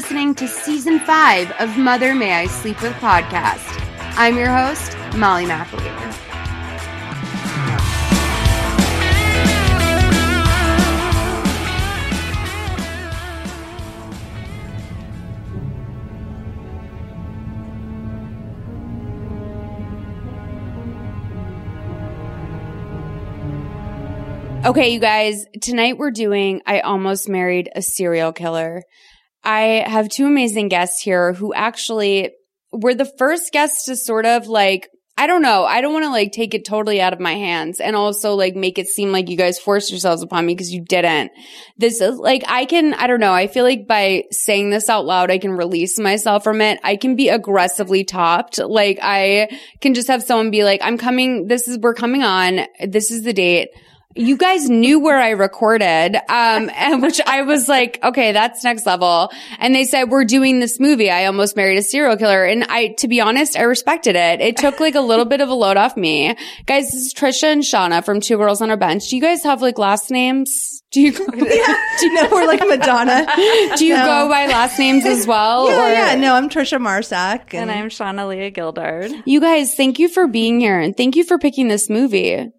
Listening to season five of Mother May I Sleep With podcast. I'm your host, Molly McAleer. Okay, you guys, tonight we're doing I Almost Married a Serial Killer. I have two amazing guests here who actually were the first guests to sort of like, I don't know. I don't want to like take it totally out of my hands and also like make it seem like you guys forced yourselves upon me because you didn't. This is like, I can, I don't know. I feel like by saying this out loud, I can release myself from it. I can be aggressively topped. Like I can just have someone be like, I'm coming. This is, we're coming on. This is the date you guys knew where I recorded, um, and which I was like, okay, that's next level. And they said, we're doing this movie. I almost married a serial killer. And I, to be honest, I respected it. It took like a little bit of a load off me. Guys, this is Tricia and Siana from Two Girls on a Bench. Do you guys have like last names? Do you, yeah. do you know we're like Madonna? Do you no. go by last names as well? yeah, or? yeah. No, I'm Tricia Marsack. And, and I'm Siana Leah Gildard. You guys, thank you for being here and thank you for picking this movie.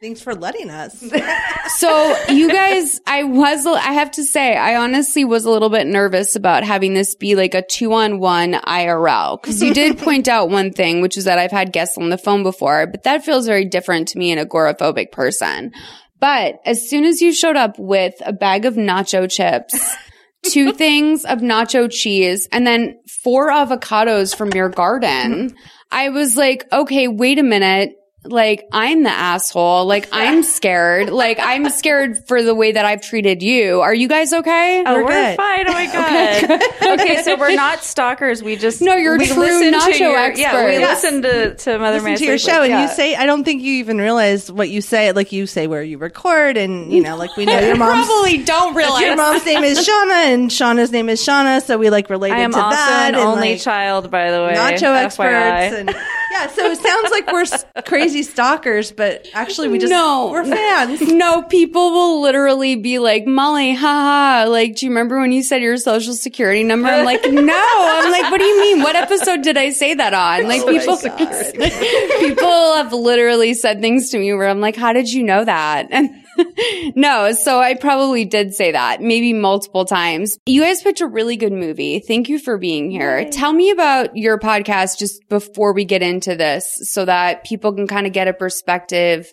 Thanks for letting us. so you guys, I was, I have to say, I honestly was a little bit nervous about having this be like a two on one IRL. Cause you did point out one thing, which is that I've had guests on the phone before, but that feels very different to me, an agoraphobic person. But as soon as you showed up with a bag of nacho chips, two things of nacho cheese, and then four avocados from your garden, I was like, okay, wait a minute like I'm the asshole. Like I'm scared. like I'm scared for the way that I've treated you. Are you guys okay? Oh, we're, we're fine. Oh my god. okay, so we're not stalkers. We just no. You're we true nacho your, expert. Yeah, we yes. listen to to Mother listen to your show, and yeah. you say. I don't think you even realize what you say. Like you say where you record, and you know, like we know your mom probably don't realize your mom's name is Shauna, and Shauna's name is Shauna, so we like related I am to also that. An only like, child, by the way. Nacho experts and yeah, so it sounds like we're crazy stalkers, but actually we just no, we're fans. No, people will literally be like, "Molly, haha, like, do you remember when you said your social security number?" I'm like, "No." I'm like, "What do you mean? What episode did I say that on?" Like oh people people have literally said things to me where I'm like, "How did you know that?" And no, so I probably did say that maybe multiple times. You guys picked a really good movie. Thank you for being here. Yay. Tell me about your podcast just before we get into this so that people can kind of get a perspective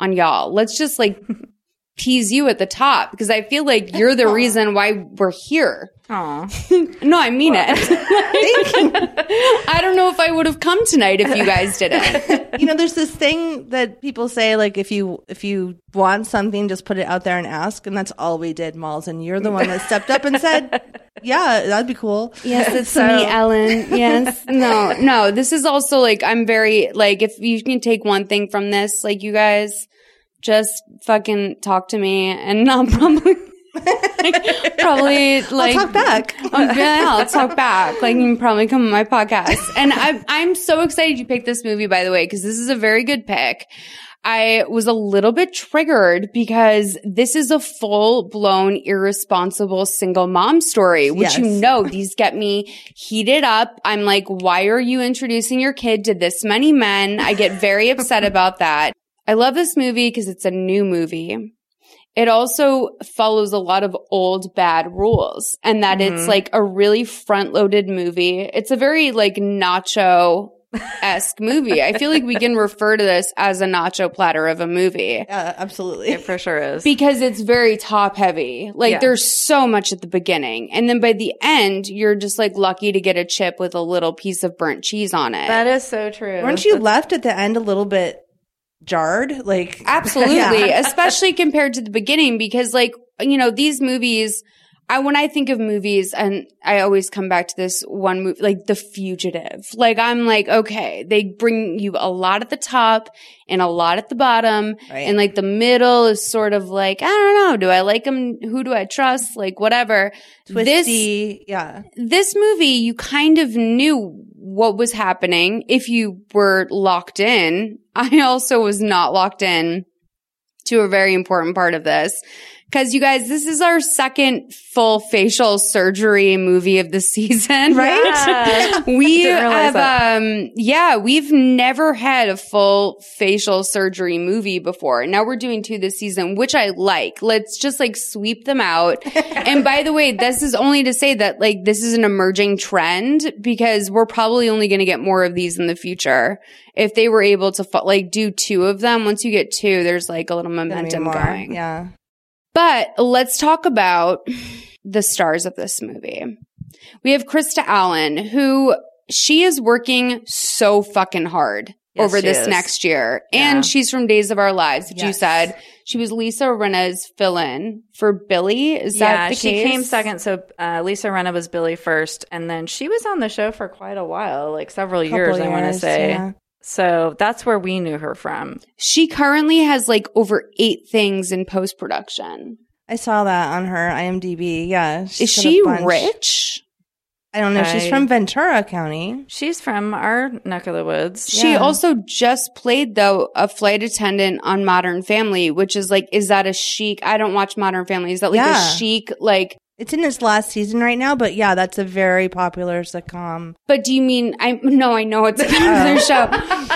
on y'all. Let's just like tease you at the top because I feel like you're the reason why we're here. Aw. no, I mean it. I don't know if I would have come tonight if you guys didn't. you know, there's this thing that people say, like, if you if you want something, just put it out there and ask, and that's all we did, Molls. And you're the one that stepped up and said, "Yeah, that'd be cool." Yes, it's so. me, Ellen. Yes, no, no. This is also like I'm very like if you can take one thing from this, like you guys just fucking talk to me and I'll probably probably like I'll talk back. um, yeah, I'll talk back. Like you can probably come on my podcast. And I'm I'm so excited you picked this movie by the way because this is a very good pick. I was a little bit triggered because this is a full blown irresponsible single mom story, which yes. you know, these get me heated up. I'm like, why are you introducing your kid to this many men? I get very upset about that. I love this movie because it's a new movie. It also follows a lot of old bad rules and that mm-hmm. it's like a really front loaded movie. It's a very like nacho esque movie. I feel like we can refer to this as a nacho platter of a movie. Yeah, absolutely. It for sure is. Because it's very top heavy. Like yeah. there's so much at the beginning. And then by the end, you're just like lucky to get a chip with a little piece of burnt cheese on it. That is so true. Weren't you left at the end a little bit jarred. Like Absolutely. Yeah. Especially compared to the beginning because like, you know, these movies, I, when I think of movies and I always come back to this one movie, like The Fugitive, like I'm like, okay, they bring you a lot at the top and a lot at the bottom. Right. And like the middle is sort of like, I don't know. Do I like them? Who do I trust? Like whatever. This, twisty. yeah. this movie, you kind of knew what was happening if you were locked in. I also was not locked in to a very important part of this. Cause you guys, this is our second full facial surgery movie of the season, right? Yeah. we have, that. um, yeah, we've never had a full facial surgery movie before. Now we're doing two this season, which I like. Let's just like sweep them out. and by the way, this is only to say that like this is an emerging trend because we're probably only going to get more of these in the future. If they were able to like do two of them, once you get two, there's like a little momentum going. Yeah. But let's talk about the stars of this movie. We have Krista Allen, who she is working so fucking hard Yes, over this is. next year. Yeah. And she's from Days of Our Lives, which you said. She was Lisa Rinna's fill-in for Billie. Is yeah, that the she case? came second. So uh, Lisa Rinna was Billie first, and then she was on the show for quite a while, like several years, Couple I want to say. yeah. So that's where we knew her from. She currently has like over eight things in post-production. I saw that on her IMDb. Yeah. Is she's got a she bunch. rich? I don't know. She's from Ventura County. She's from our neck of the woods. She Yeah. also just played though a flight attendant on Modern Family, which is like, is that a chic? I don't watch Modern Family. Is that like Yeah. a chic, like, It's in its last season right now, but yeah, that's a very popular sitcom. but do you mean, I, no, I know it's a oh. popular show,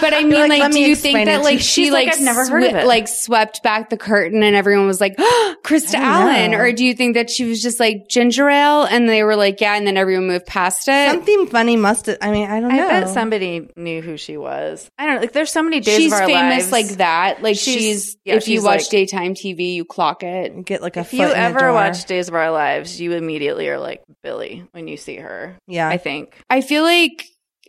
but I mean, like, like, let do me you think that like she She's like, like, I've never heard of it. like swept back the curtain and everyone was like, oh, Krista Allen? know. Or do you think that she was just like ginger ale and they were like, yeah, and then everyone moved past it? Something funny must have, I mean, I don't I know. bet somebody knew who she was. I don't know. Like, there's so many days she's of our famous lives. like that. Like She's- she's, yeah, if you watch like- daytime TV, you clock it. Get like a If foot you in the ever door. watch Days of Our Lives, you immediately are like Billie when you see her. Yeah. I think. I feel like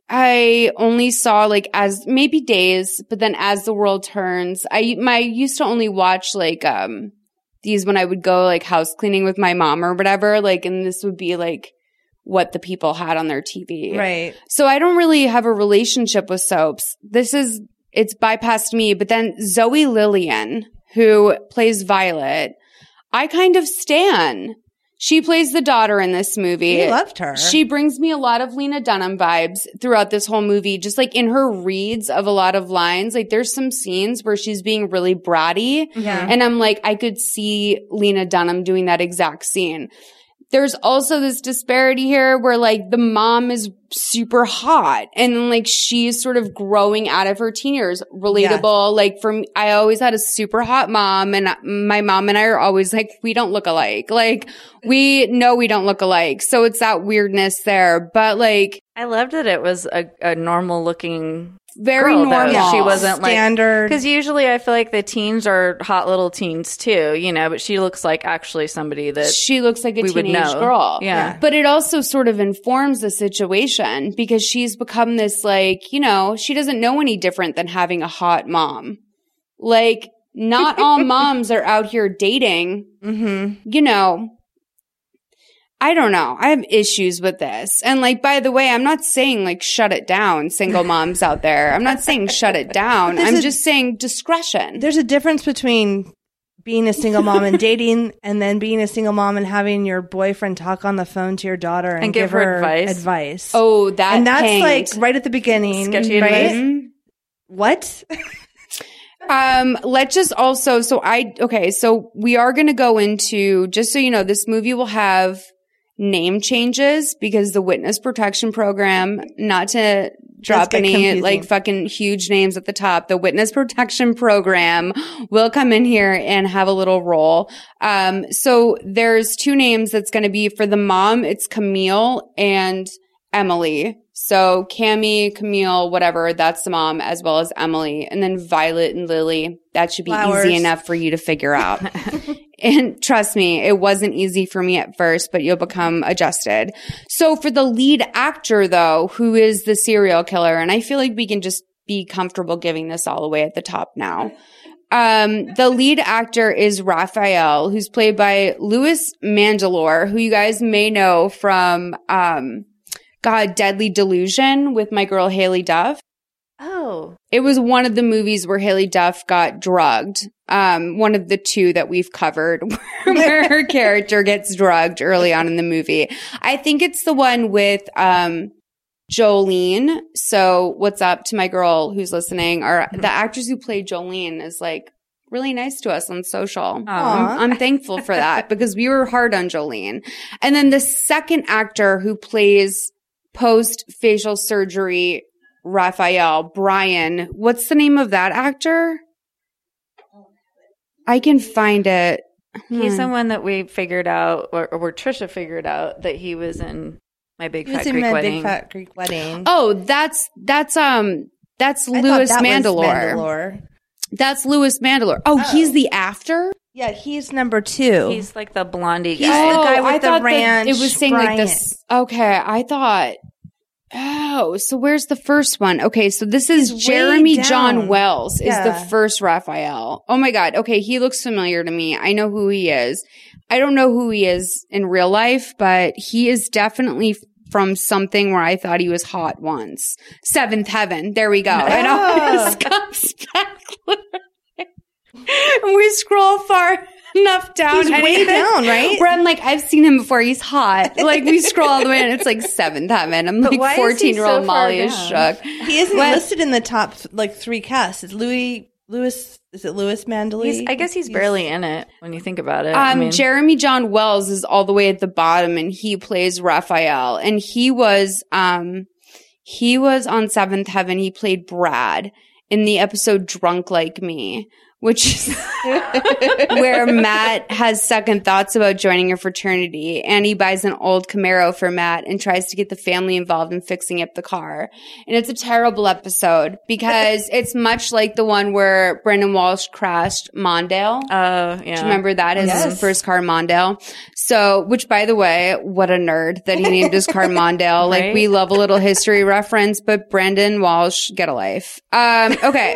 I only saw like as maybe days, but then as the world turns, I my used to only watch like um these when I would go like house cleaning with my mom or whatever, like and this would be like what the people had on their TV. Right. So I don't really have a relationship with soaps. This is it's bypassed me, but then Zoe Lillian, who plays Violet, I kind of stan. She plays the daughter in this movie. We loved her. She brings me a lot of Lena Dunham vibes throughout this whole movie, just like in her reads of a lot of lines. Like there's some scenes where she's being really bratty. Yeah. And I'm like, I could see Lena Dunham doing that exact scene. There's also this disparity here where like the mom is super hot and like she's sort of growing out of her teen years. Relatable. Like for me, I always had a super hot mom and my mom and I are always like, we don't look alike. Like we know we don't look alike. So it's that weirdness there, but like I loved that it was a, a normal looking very girl, though. normal. She wasn't like Standard. because usually I feel like the teens are hot little teens too, you know. But she looks like actually somebody that she looks like a we would teenage know. girl. Yeah. But it also sort of informs the situation because she's become this like, you know, she doesn't know any different than having a hot mom. Like, not all moms are out here dating, mm-hmm. you know. I don't know. I have issues with this. And like, by the way, I'm not saying like shut it down, single moms out there. I'm not saying shut it down. I'm a- just saying discretion. There's a difference between being a single mom and dating and then being a single mom and having your boyfriend talk on the phone to your daughter and, And give her advice. advice. Oh, that and that's panged. like right at the beginning. Sketchy right? advice. Mhm. What? Um, let's just also, so I, okay, so we are going to go into, just so you know, this movie will have name changes because the witness protection program, not to drop any confusing. like fucking huge names at the top, the witness protection program will come in here and have a little role. Um, so there's two names that's going to be for the mom, it's Camille and Emily. So Cami, Camille, whatever, that's the mom as well as Emily. And then Violet and Lily. That should be Flowers. easy enough for you to figure out. and trust me, it wasn't easy for me at first, but you'll become adjusted. So for the lead actor though, who is the serial killer, and I feel like we can just be comfortable giving this all away at the top now. Um, the lead actor is Raphael, who's played by Louis Mandylor, who you guys may know from, um, God, Deadly Delusion with my girl Haylie Duff. Oh, It was one of the movies where Haylie Duff got drugged. Um, one of the two that we've covered where her character gets drugged early on in the movie. I think it's the one with, um, Jolene. So what's up to my girl who's listening or the actress who played Jolene is like really nice to us on social. I'm, I'm thankful for that because we were hard on Jolene. And then the second actor who plays post facial surgery Raphael, Brian. What's the name of that actor? I can find it. he's Hmm. the one that we figured out, or, or where Tricia figured out that he was in my big He fat was in Greek my wedding. big fat Greek wedding. Oh, that's that's um that's I Louis that Mandylor. Mandylor. That's Louis Mandylor. Oh, he's the after. Yeah, he's number two. He's like the blondie He's guy. the guy with I the thought that ranch, It was saying like this. Okay, I thought. Oh, so where's the first one? Okay, so this is He's Jeremy. John Wells is Yeah. the first Raphael. Oh my god. Okay, he looks familiar to me. I know who he is. I don't know who he is in real life, but he is definitely from something where I thought he was hot once. Seventh Heaven. There we go. It always comes back. and we scroll far enough down. He's way anything down, right? Where I'm like, I've seen him before. He's hot. Like we scroll all the way and it's like seventh heaven. I'm But like 14 year old so Molly is down? shook. He isn't What? listed in the top like three casts. It's Louis Louis is it Louis Mandylor? He's, I guess he's barely in it when you think about it. Um, I mean, Jeremy John Wells is all the way at the bottom and he plays Raphael and he was, um, he was on seventh heaven. He played Brad in the episode Drunk Like Me, which is where Matt has second thoughts about joining a fraternity and he buys an old Camaro for Matt and tries to get the family involved in fixing up the car. And it's a terrible episode because it's much like the one where Brandon Walsh crashed Mondale. oh yeah. Do you remember that as his Yes. first car Mondale? So, which by the way, what a nerd that he named his car Mondale. Like Right? we love a little history reference, but Brandon Walsh, get a life. Um, okay.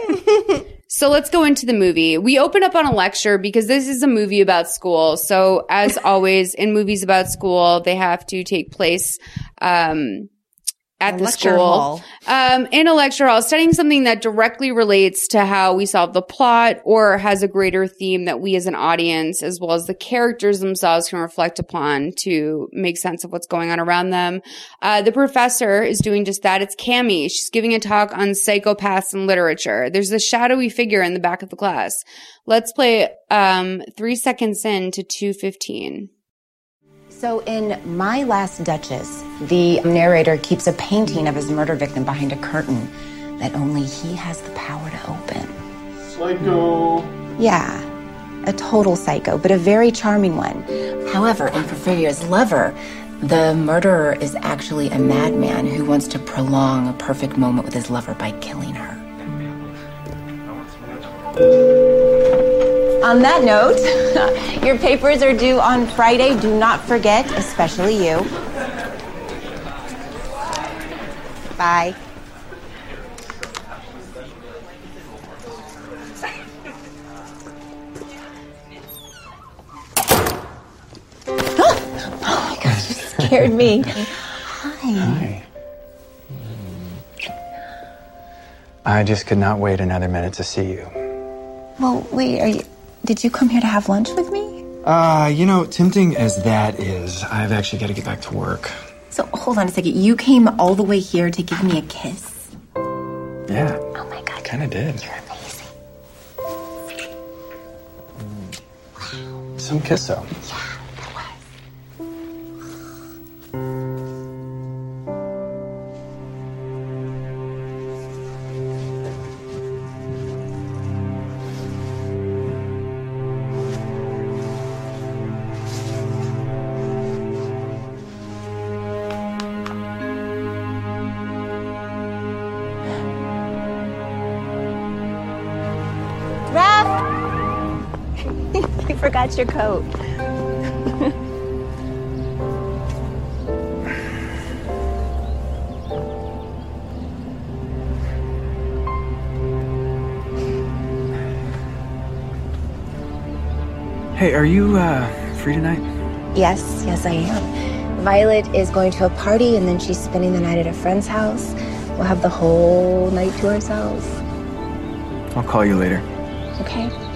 So let's go into the movie. We open up on a lecture because this is a movie about school. So as always in movies about school, they have to take place, um, at the school hall. um, in a lecture hall, studying something that directly relates to how we solve the plot or has a greater theme that we as an audience, as well as the characters themselves can reflect upon to make sense of what's going on around them. Uh, the professor is doing just that. It's Cami. She's giving a talk on psychopaths and literature. There's a shadowy figure in the back of the class. Let's play, um, three seconds in to 215. So, in My Last Duchess, the narrator keeps a painting of his murder victim behind a curtain that only he has the power to open. Psycho. Yeah, a total psycho, but a very charming one. However, in Porphyria's Lover, the murderer is actually a madman who wants to prolong a perfect moment with his lover by killing her. On that note, your papers are due on Friday. Do not forget, especially you. Bye. oh my gosh, you scared me. Hi. I just could not wait another minute to see you. Well, wait, are you. Did you come here to have lunch with me? Uh, you know, tempting as that is, I've actually got to get back to work. So hold on a second. You came all the way here to give me a kiss? Yeah, Oh my god. kind of did. You're amazing. Some kiss though. Raph! got your coat. hey, are you uh, free tonight? Yes, yes, I am. Violet is going to a party and then she's spending the night at a friend's house. We'll have the whole night to ourselves. I'll call you later. Okay.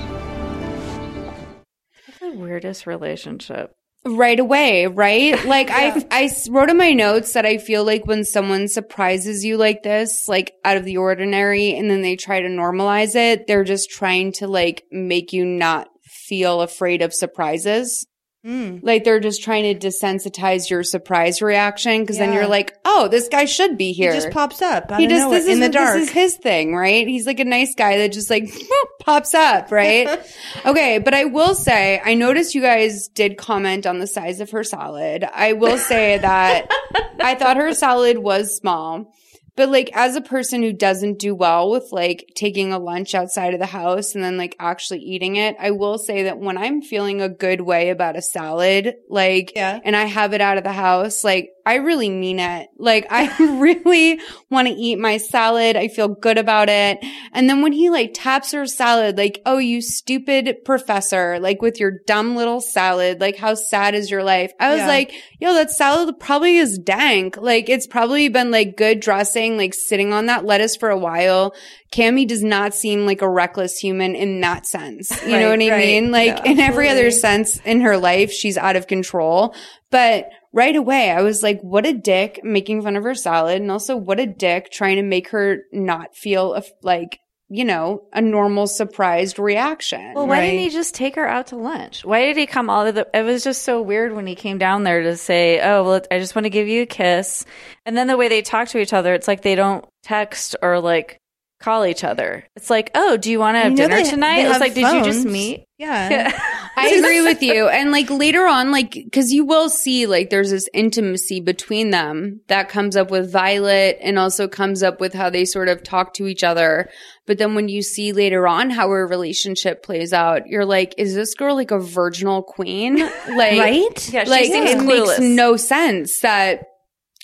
Weirdest relationship. right away, right? Like I, I wrote in my notes that I feel like when someone surprises you like this, like out of the ordinary, and then they try to normalize it, they're just trying to like make you not feel afraid of surprises. Mm. Like they're just trying to desensitize your surprise reaction because then you're like, oh, this guy should be here. He just pops up. He just this is in the dark. this is his thing, right? He's like a nice guy that just like pops up, right? okay, but I will say I noticed you guys did comment on the size of her salad. I will say that I thought her salad was small. But like as a person who doesn't do well with like taking a lunch outside of the house and then like actually eating it, I will say that when I'm feeling a good way about a salad, like Yeah. and I have it out of the house, like I really mean it. Like I really want to eat my salad. I feel good about it. And then when he like taps her salad, like, oh, you stupid professor, like with your dumb little salad, like how sad is your life? I was Yeah. like, yo, that salad probably is dank. Like it's probably been like good dressing, like sitting on that lettuce for a while. Cami does not seem like a reckless human in that sense. You know Right, what I right. mean? Like Yeah, in every other sense in her life, she's out of control. But right away, I was like, what a dick making fun of her salad. And also what a dick trying to make her not feel like, you know, a normal surprised reaction. Well, why didn't he just take her out to lunch? Why did he come all of the? It was just so weird when he came down there to say, "Oh, well, I just want to give you a kiss," and then the way they talk to each other, it's like they don't text or like call each other. It's like, "Oh, do you want to have dinner they- tonight?" they It's have like, "Did you just phones. meet?" Yeah. I agree with you. And like later on, like, cause you will see like there's this intimacy between them that comes up with Violet and also comes up with how they sort of talk to each other. But then when you see later on how her relationship plays out, you're like, is this girl like a virginal queen? Like, right? Yeah, she like it clueless. makes no sense that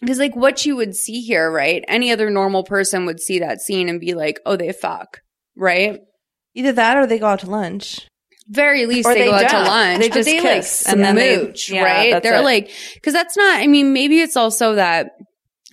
because like what you would see here, right? Any other normal person would see that scene and be like, oh, they fuck, right? Either that or they go out to lunch. Very least Or they, they go out to lunch. They just they kiss, like and then they- smooch, yeah, right? They're it. like, because that's not. I mean, maybe it's also that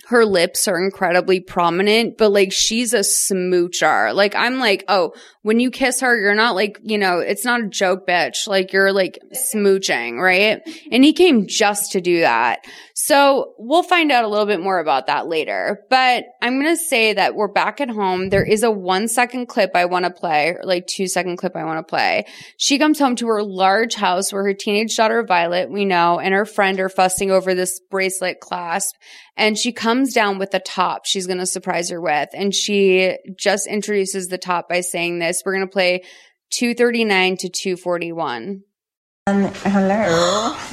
her lips are incredibly prominent, but like she's a smoocher. Like I'm like, oh, when you kiss her, you're not like, you know, it's not a joke, bitch. Like you're like smooching, right? And he came just to do that. So we'll find out a little bit more about that later. But I'm going to say that we're back at home. There is a one second clip I want to play, or like two second clip I want to play. She comes home to her large house where her teenage daughter Violet, we know, and her friend are fussing over this bracelet clasp. And she comes down with a top she's going to surprise her with. And she just introduces the top by saying this. We're going to play 239 to 241. Um, hello.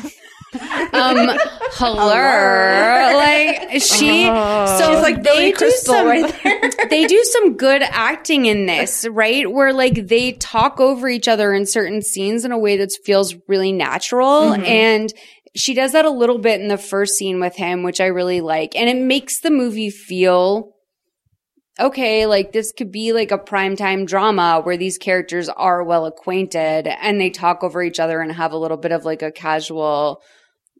Um, hello. Like she, so She's like they do some, right they do some good acting in this, right? Where like they talk over each other in certain scenes in a way that feels really natural. And she does that a little bit in the first scene with him, which I really like. And it makes the movie feel okay, like this could be like a primetime drama where these characters are well acquainted and they talk over each other and have a little bit of like a casual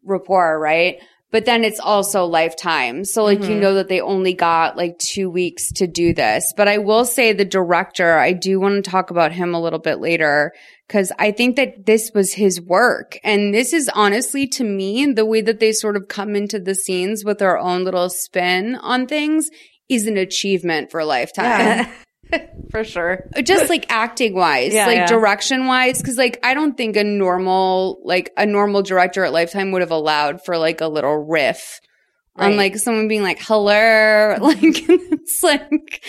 rapport, right? But then it's also lifetime. So like you mm-hmm. know that they only got like two weeks to do this. But I will say the director, I do want to talk about him a little bit later because I think that this was his work. And this is honestly to me, the way that they sort of come into the scenes with their own little spin on things is an achievement for lifetime. for sure. Just like acting wise, Yeah, like yeah. direction wise. Cause like I don't think a normal, like a normal director at Lifetime would have allowed for like a little riff on like someone being like, hello. Like it's like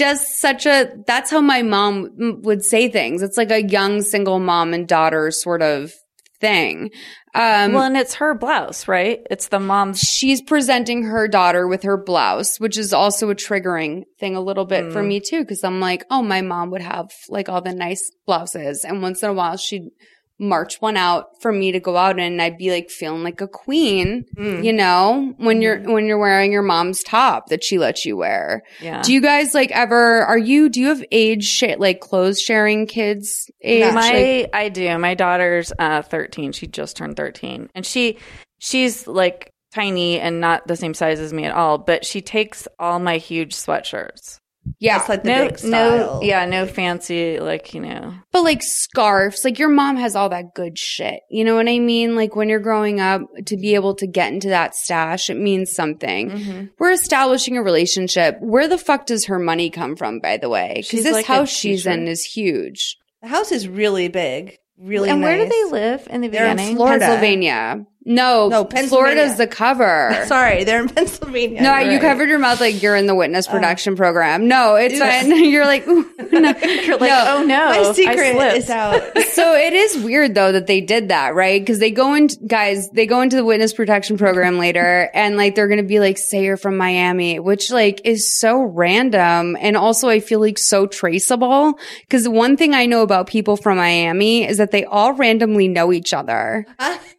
just such a, that's how my mom would say things. It's like a young single mom and daughter sort of thing. Um, well, and it's her blouse, right? It's the mom's. she's presenting her daughter with her blouse, which is also a triggering thing a little bit for me too. Cause I'm like, oh, my mom would have like all the nice blouses. And once in a while she'd march one out for me to go out in and I'd be like feeling like a queen, Mm. you know, when you're when you're wearing your mom's top that she lets you wear. Yeah. Do you guys like ever are you do you have age sh- like clothes sharing kids age? my Like, I do. My daughter's uh 13. She just turned 13. And she she's like tiny and not the same size as me at all, but she takes all my huge sweatshirts. Yeah. That's like the no big style. no yeah, no fancy like, you know. But like scarves, like your mom has all that good shit. You know what I mean? Like when you're growing up, to be able to get into that stash, it means something. Mm-hmm. We're establishing a relationship. Where the fuck does her money come from, by the way? Because this like house she's in is huge. The house is really big. Really and where do they live in the They're in? Florida. Pennsylvania. No, No, Pennsylvania. Florida's the cover. Sorry, they're in Pennsylvania. No, You're you right. covered your mouth like you're in the witness Oh. production program. No, it's Ew. fine. You're like, ooh, no. You're like, No. oh no, My secret slipped. is out. so it is weird though that they did that, right? Because they go in, guys, they go into the witness protection program later, and like they're gonna be like, "Say you're from Miami," which like is so random, and also I feel like so traceable. Because one thing I know about people from Miami is that they all randomly know each other,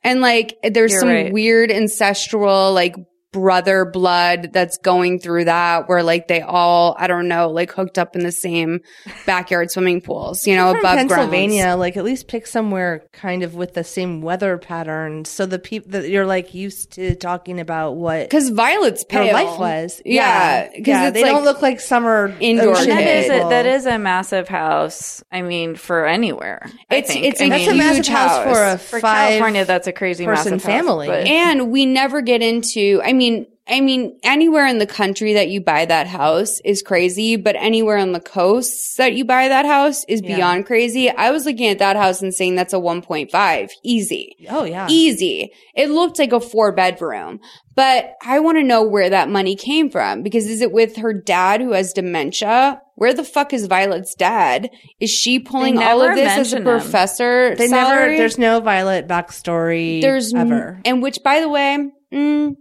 and like there's You're some right. weird ancestral like brother blood that's going through that where like they all I don't know like hooked up in the same backyard swimming pools you know From above Pennsylvania, grounds. like at least pick somewhere kind of with the same weather pattern, so the people that you're like used to talking about what Because Violet's their pale. life was. Yeah, because yeah, it's they like, don't look like summer indoor ocean And that is a, that is a massive house. I mean, for anywhere. It's- it's I a That's mean, a massive huge house, for a house. for five California. That's a crazy person massive house, family. but- and we never get into. I mean, I mean, anywhere in the country that you buy that house is crazy, but anywhere on the coasts that you buy that house is Yeah. beyond crazy. I was looking at that house and saying that's a 1.5, easy. Oh yeah, Easy. It looked like a four bedroom, but I want to know where that money came from because is it with her dad who has dementia? Where the fuck is Violet's dad? Is she pulling all of this as a him. professor? they salary? never. There's no Violet backstory. there's n- ever. and which by the way, mm,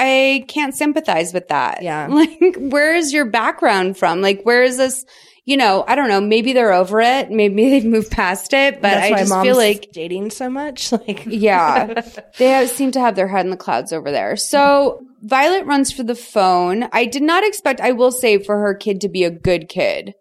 I can't sympathize with that. Yeah. Like, where is your background from? Like, where is this? You know, I don't know. Maybe they're over it. Maybe they've moved past it, but That's I just feel like dating so much. Like yeah. they have, seem to have their head in the clouds over there. So Violet runs for the phone. I did not expect, I will say, for her kid to be a good kid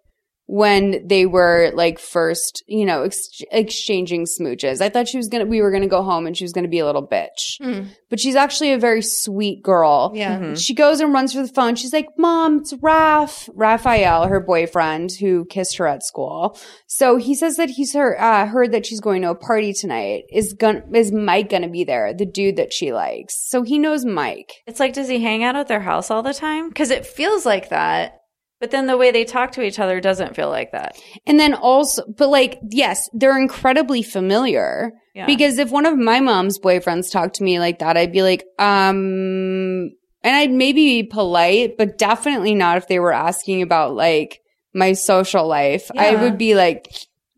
when they were like first, you know, ex- exchanging smooches. I thought she was going to, we were going to go home and she was going to be a little bitch. But she's actually a very sweet girl. Yeah. She goes and runs for the phone. She's like, Mom, it's Raph, Raphael, her boyfriend who kissed her at school. So he says that he's heard, uh, heard that she's going to a party tonight. Is gonna, is Mike gonna be there? The dude that she likes. So he knows Mike. It's like, does he hang out at their house all the time? Because it feels like that. But then the way they talk to each other doesn't feel like that. And then also, but like, yes, they're incredibly familiar. Yeah. Because if one of my mom's boyfriends talked to me like that, I'd be like, um, and I'd maybe be polite, but definitely not if they were asking about like my social life. I would be like,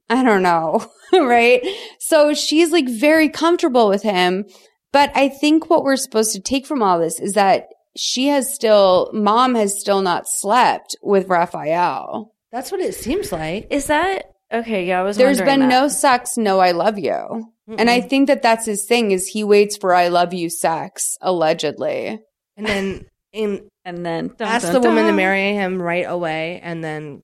I don't know. right. So she's like very comfortable with him. But I think what we're supposed to take from all this is that she has still, mom has still not slept with Raphael. that's what it seems like. Is that okay? Yeah, I was. There's wondering been that. no sex, no I love you. And I think that that's his thing is he waits for I love you sex, allegedly. And then in, and then dun, ask dun, the woman to marry him right away, and then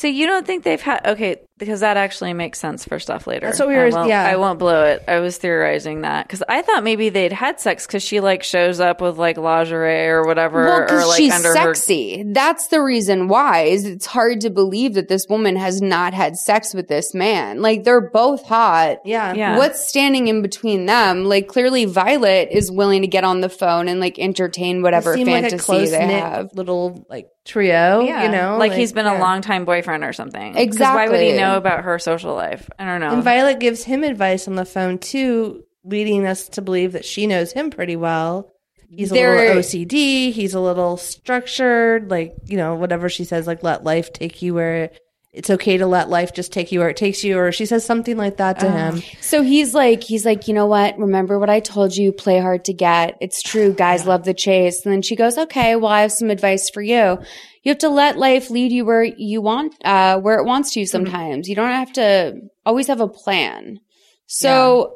So you don't think they've had okay because that actually makes sense for stuff later. That's what we were- won't- yeah. I won't blow it. I was theorizing that because I thought maybe they'd had sex because she like shows up with like lingerie or whatever, Well, or because like she's under sexy. That's the reason why. Is it's hard to believe that this woman has not had sex with this man. Like they're both hot. yeah, Yeah. What's standing in between them? Like clearly Violet is willing to get on the phone and like entertain whatever Seem fantasy like they have. little like trio. Yeah, you know, like, he's been yeah. a long time boyfriend or something. Exactly. Why would he know Um, about her social life? I don't know. And Violet gives him advice on the phone too, leading us to believe that she knows him pretty well. He's a There- little OCD. He's a little structured. Like you know, whatever she says, like let life take you where it, it's okay to let life just take you where it takes you. Or she says something like that to oh. him. So he's like, he's like, you know what? Remember what I told you? Play hard to get. It's true. Guys love the chase. And then she goes, okay, well, I have some advice for you. You have to let life lead you where you want, uh, where it wants to sometimes. You don't have to always have a plan. So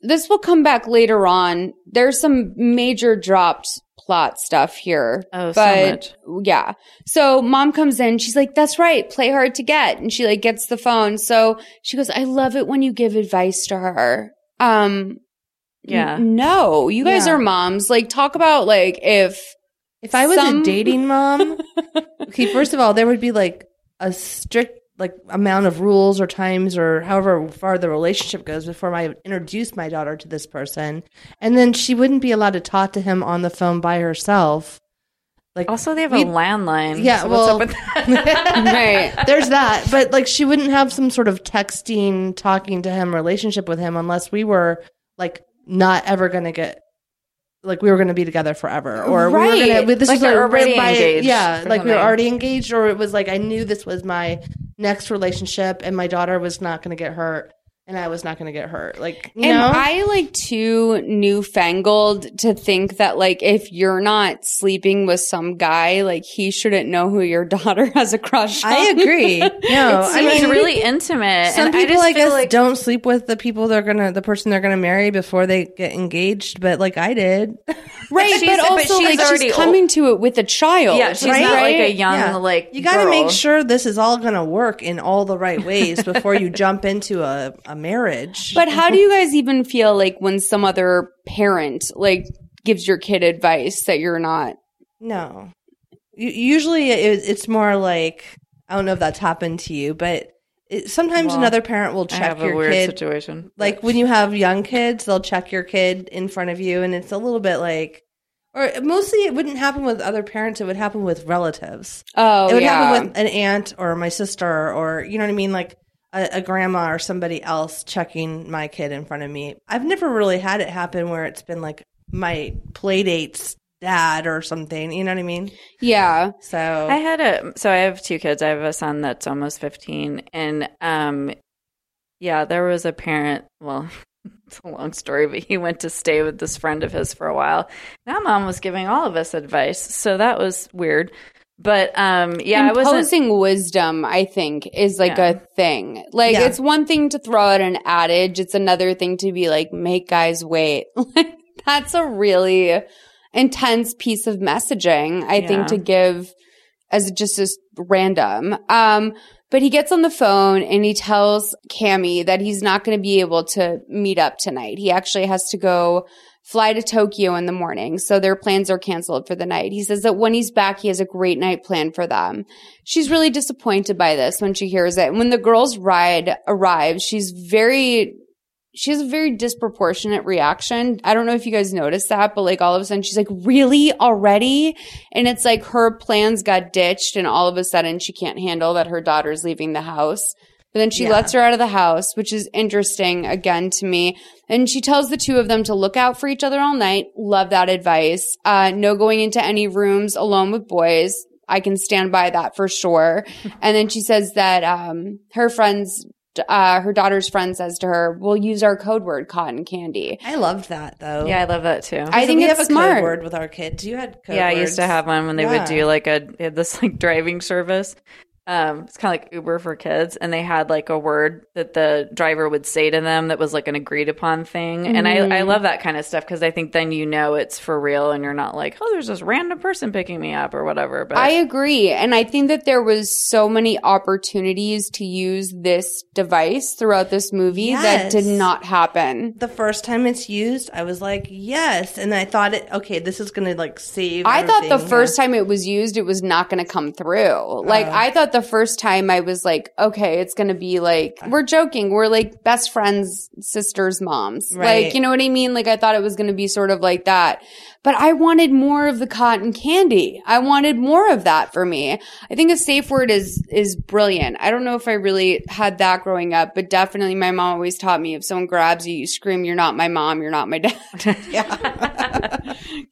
this will come back later on. There's some major dropped plot stuff here. Oh, so but much. yeah. So mom comes in. She's like, that's right. Play hard to get. And she like gets the phone. So she goes, I love it when you give advice to her. Um, Yeah. n- no, you guys Yeah. are moms. Like talk about like if If I was Some- a dating mom, okay, first of all, there would be like a strict like amount of rules or times or however far the relationship goes before I introduce my daughter to this person, and then she wouldn't be allowed to talk to him on the phone by herself. Like Also, they have a landline. Yeah, so well, what's up with that? right. there's that, but like she wouldn't have some sort of texting, talking to him relationship with him unless we were like not ever going to get. Like we were going to be together forever, or we were going to. This Like is they're already my- engaged Yeah, like we were already engaged, or it was like I knew this was my next relationship, and my daughter was not going to get hurt, and I was not going to get hurt. Like you Am know, I like too newfangled to think that like if you're not sleeping with some guy, like he shouldn't know who your daughter has a crush on? I agree. No, I It's really intimate. Some and I people, just I, guess, like don't sleep with the people they're gonna, the person they're gonna marry before they get engaged. But like I did, right, she's- but but also she's like she's coming to it with a child. Yeah, she's right? not like a young Yeah. like you got to make sure this is all gonna work in all the right ways before you jump into a, a marriage. But how do you guys even feel like when some other parent like gives your kid advice that you're not? no, usually it's more like I don't know if that's happened to you, but it, sometimes Well, another parent will I check have a your weird kid. situation. like when you have young kids, they'll check your kid in front of you, and it's a little bit like, or mostly it wouldn't happen with other parents. It would happen with relatives. Oh, it would yeah. happen with an aunt or my sister, or you know what I mean, like a, a grandma or somebody else checking my kid in front of me. I've never really had it happen where it's been like my playdate's dad or something. You know what I mean? yeah. So I had a so I have two kids. I have a son that's almost 15 and um yeah, there was a parent, well, it's a long story, but he went to stay with this friend of his for a while. Now mom was giving all of us advice, so that was weird. But um yeah, I Imposing wisdom, I think, is like Yeah. a thing. Like, Yeah. it's one thing to throw out an adage. It's another thing to be like, make guys wait. Like, that's a really intense piece of messaging, I Yeah. think, to give as just as random. Um, but he gets on the phone and he tells Cami that he's not going to be able to meet up tonight. He actually has to go fly to Tokyo in the morning. So their plans are canceled for the night. He says that when he's back, he has a great night planned for them. She's really disappointed by this when she hears it. And When the girls' ride arrives, she's very, she has a very disproportionate reaction. I don't know if you guys noticed that, but like all of a sudden she's like, really already? And it's like her plans got ditched and all of a sudden she can't handle that her daughter's leaving the house. But then she Yeah. lets her out of the house, which is interesting again to me. And she tells the two of them to look out for each other all night. Love that advice. Uh, no going into any rooms alone with boys. I can stand by that for sure. and then she says that, um, her friends, uh, her daughter's friend says to her, we'll use our code word cotton candy. I loved that though. Yeah, I love that too. I think we it's have a smart. code word with our kids. You had code yeah, I used to have one when they Yeah. would do like a this like driving service. Um, it's kind of like Uber for kids, and they had like a word that the driver would say to them that was like an agreed upon thing. And I, I love that kind of stuff because I think then you know it's for real, and you're not like, oh, there's this random person picking me up or whatever. But I agree. And I think that there was so many opportunities to use this device throughout this movie that did not happen. the first time it's used, I was like, yes. And I thought it, okay, this is going to like save. I thought the everything. first time it was used, it was not going to come through. Like, I thought the first time I was like, okay, it's going to be like, we're joking. We're like best friends, sisters, moms. Right. Like, you know what I mean? Like, I thought it was going to be sort of like that. But I wanted more of the cotton candy. I wanted more of that for me. I think a safe word is, is brilliant. I don't know if I really had that growing up, but definitely my mom always taught me if someone grabs you, you scream, you're not my mom, you're not my dad.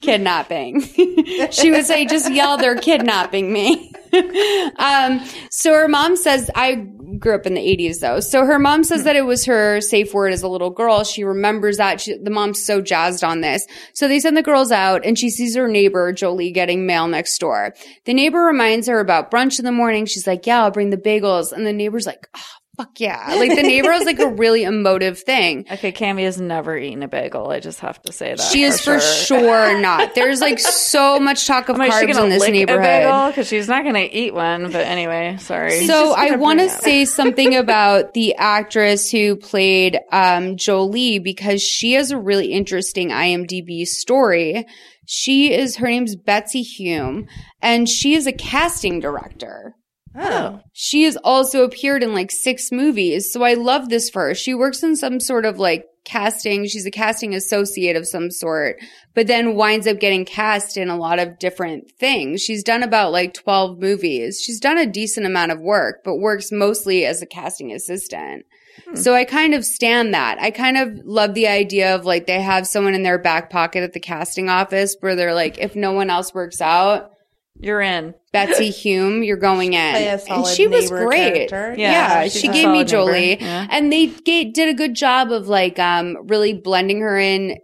kidnapping. she would say, just yell, they're kidnapping me. um, so her mom says, I grew up in the 80s though. So her mom says that it was her safe word as a little girl. She remembers that. She, the mom's so jazzed on this. So they send the girls out and she sees her neighbor, Jolie, getting mail next door. The neighbor reminds her about brunch in the morning. She's like, yeah, I'll bring the bagels. And the neighbor's like, oh, fuck yeah. Like the neighbor was like a really emotive thing. Okay, Cammy has never eaten a bagel. I just have to say that. She is for sure not. There's like so much talk of Am carbs in this neighborhood. Because she's not going to eat one. But anyway, sorry. So I want to say something about the actress who played um, Jolie because she has a really interesting IMDb story. She is her name's Betsy Hume, and she is a casting director. Oh. She has also appeared in like six movies. So I love this for her. She works in some sort of like casting. She's a casting associate of some sort, but then winds up getting cast in a lot of different things. She's done about like 12 movies. She's done a decent amount of work, but works mostly as a casting assistant. Hmm. So I kind of stand that. I kind of love the idea of like they have someone in their back pocket at the casting office where they're like, if no one else works out, You're in. Betsy Hume, you're going in. Play a and she was great. character. Yeah, Yeah, she gave me neighbor. Jolie, Yeah. and they ga- did a good job of like um really blending her in,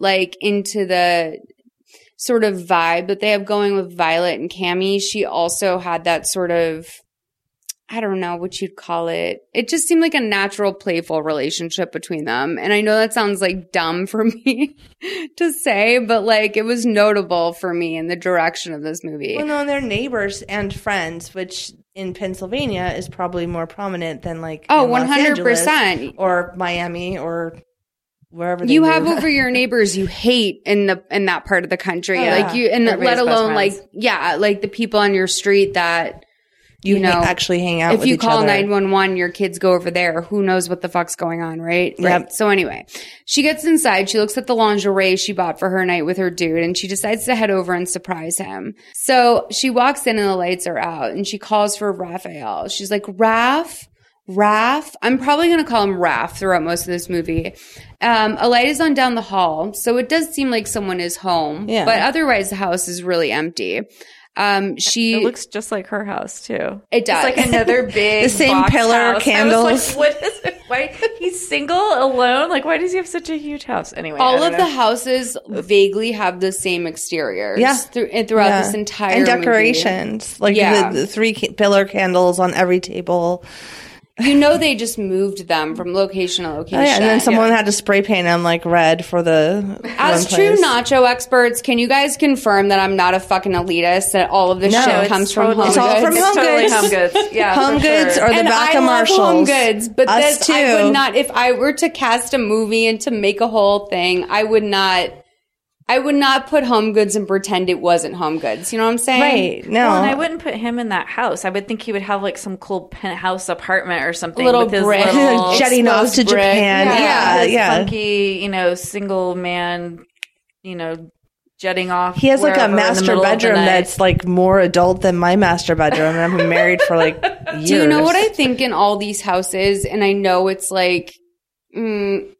like into the sort of vibe that they have going with Violet and Cami. She also had that sort of. I don't know what you'd call it. It just seemed like a natural, playful relationship between them. And I know that sounds like dumb for me to say, but like it was notable for me in the direction of this movie. Well, no, and they're neighbors and friends, which in Pennsylvania is probably more prominent than like Oh, in Los 100%. Angeles or Miami or wherever they you have over your neighbors you hate in the in that part of the country Oh, like you and Everybody's let alone like yeah like the people on your street that you, you know actually hang out. if you call 911 your kids go over there who knows what the fuck's going on right Yep. right so anyway she gets inside she looks at the lingerie she bought for her night with her dude and she decides to head over and surprise him so she walks in and the lights are out and she calls for raphael she's like raph Raph, I'm probably going to call him Raph throughout most of this movie. Um, a light is on down the hall, so it does seem like someone is home, Yeah. but otherwise the house is really empty. Um, she It looks just like her house too. It does. It's like another big The same pillar, house. I was candles. like, what is it? Why he's single, alone? Like, why does he have such a huge house? Anyway, all of know. the houses vaguely have the same exteriors. Yeah. through, throughout Yeah. this entire and movie. decorations, like Yeah. the, the three ca- pillar candles on every table. You know, they just moved them from location to location. Oh, yeah, and then someone had to spray paint them like red for the As true place. nacho experts, can you guys confirm that I'm not a fucking elitist? That all of this No, shit it's comes from totally- home It's all goods? from It's Home totally Goods. home goods. Yeah, Home Goods sure. or the and back I of love Marshalls. Home Goods, but Us this I too. would not. If I were to cast a movie and to make a whole thing, I would not. I would not put Home Goods and pretend it wasn't Home Goods. You know what I'm saying? Right? No, Well, and I wouldn't put him in that house. I would think he would have like some cool penthouse apartment or something. Little with his brick. little jetting off to brick. Japan. Yeah. Yeah, yeah. funky, you know, single man, you know, jetting off. He has like a wherever in the master middle of the bedroom that's like more adult than my master bedroom, and I've been married for like years. Do you know what I think in all these houses? And I know it's like, mm,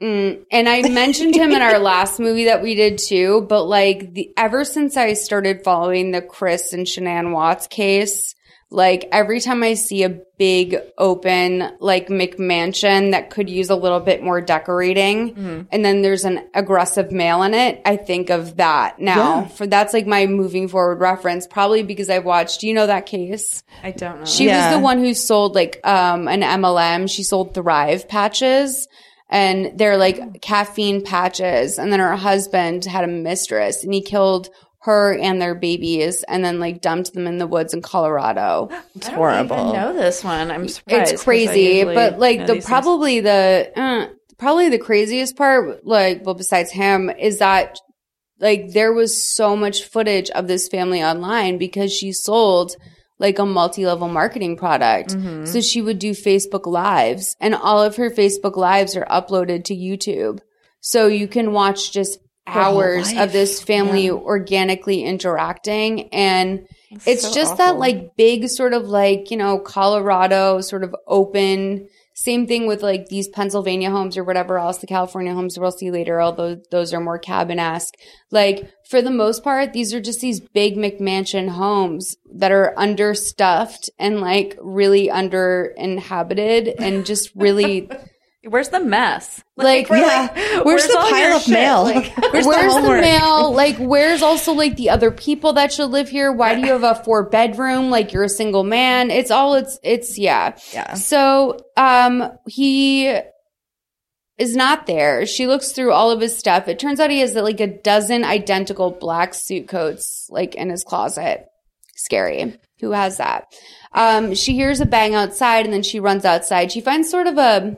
mm, and I mentioned him in our last movie that we did too. But like, the ever since I started following the Chris and Shanann Watts case, like every time I see a big open like McMansion that could use a little bit more decorating, and then there's an aggressive male in it, I think of that now. Yeah. For that's like my moving forward reference, probably because I've watched. Do you know that case? I don't know. She Yeah. was the one who sold like um an MLM. She sold Thrive patches and they're like caffeine patches. And then her husband had a mistress and he killed her and their babies and then like dumped them in the woods in Colorado. It's I don't horrible. even know this one. I'm surprised. 'cause It's crazy, but like the these things. probably the uh, probably the craziest part like well besides him is that like there was so much footage of this family online because she sold like a multi-level marketing product. Mm-hmm. So she would do Facebook lives and all of her Facebook lives are uploaded to YouTube. So you can watch just hours of this family organically interacting and it's so just that like big sort of like, you know, Colorado sort of open same thing with like these Pennsylvania homes or whatever else, the California homes we'll see later, although those are more cabin esque. Like for the most part, these are just these big McMansion homes that are understuffed and like really under inhabited and just really Where's the mess? Like, we're yeah. Where's the pile of shit? mail? Like, Where's the where's the, homework? mail? Like, where's also like the other people that should live here? Why do you have a four bedroom? Like, you're a single man. It's all, it's, it's, yeah. Yeah. So, um, he is not there. She looks through all of his stuff. It turns out he has like a dozen identical black suit coats, like in his closet. Scary. Who has that? Um, she hears a bang outside and then she runs outside. She finds sort of a,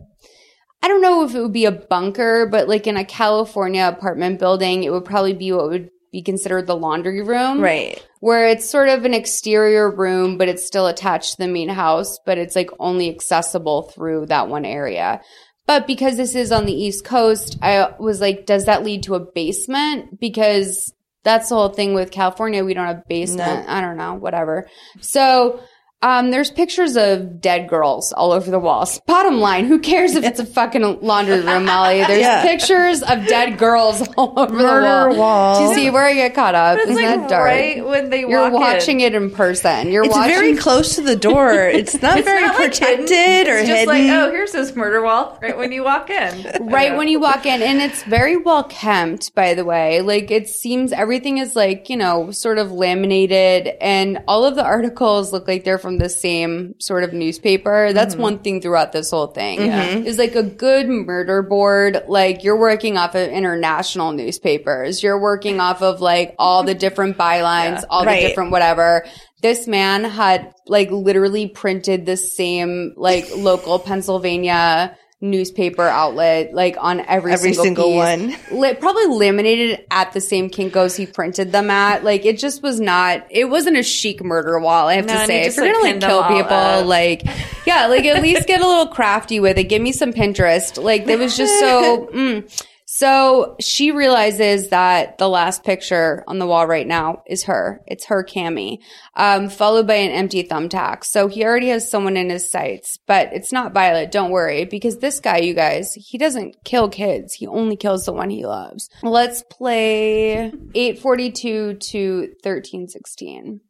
I don't know if it would be a bunker, but like in a California apartment building, it would probably be what would be considered the laundry room. Right. Where it's sort of an exterior room, but it's still attached to the main house, but it's like only accessible through that one area. But because this is on the East Coast, I was like, does that lead to a basement? Because that's the whole thing with California. We don't have basement. I don't know, whatever. So, um, there's pictures of dead girls all over the walls. Bottom line, who cares if it's a fucking laundry room, Molly? There's Yeah. pictures of dead girls all over Murder the wall. wall. Do you see where I get caught up? It's Isn't like that dark? right when they You're walk in. watching it in person. You're It's watching very close to the door. It's not It's very not like protected hidden. or it's just hidden. like, oh, here's this murder wall right when you walk in. right when you walk in and it's very well kept by the way like it seems everything is like you know sort of laminated and all of the articles look like they're from the same sort of newspaper. That's mm-hmm. one thing throughout this whole thing. Mm-hmm. Is like a good murder board. Like you're working off of international newspapers. You're working off of like all the different bylines all Right. the different whatever. This man had like literally printed the same like local Pennsylvania newspaper outlet like on every, Every single, single piece. Li- probably laminated at the same Kinkos he printed them at. Like it just was not. It wasn't a chic murder wall. I have No, to say, if you're like, gonna like kill people, up. like yeah, like at least get a little crafty with it. Give me some Pinterest. Like it was just so. Mm. So she realizes that the last picture on the wall right now is her. It's her cami, um, followed by an empty thumbtack. So he already has someone in his sights, but it's not Violet. Don't worry, because this guy, you guys, he doesn't kill kids. He only kills the one he loves. Let's play 842 to 1316.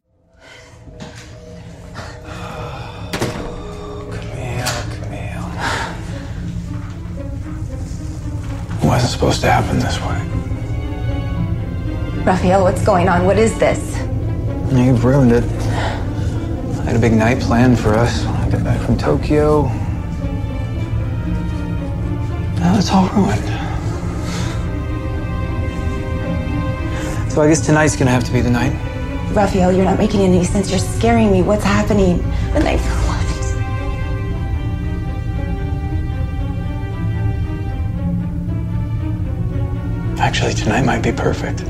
Wasn't supposed to happen this way. Raphael, what's going on? What is this? You've ruined it. I had a big night planned for us when I got back from Tokyo. Now it's all ruined. So I guess tonight's gonna have to be the night. Raphael, you're not making any sense. You're scaring me. What's happening? The night for what? Actually, tonight might be perfect.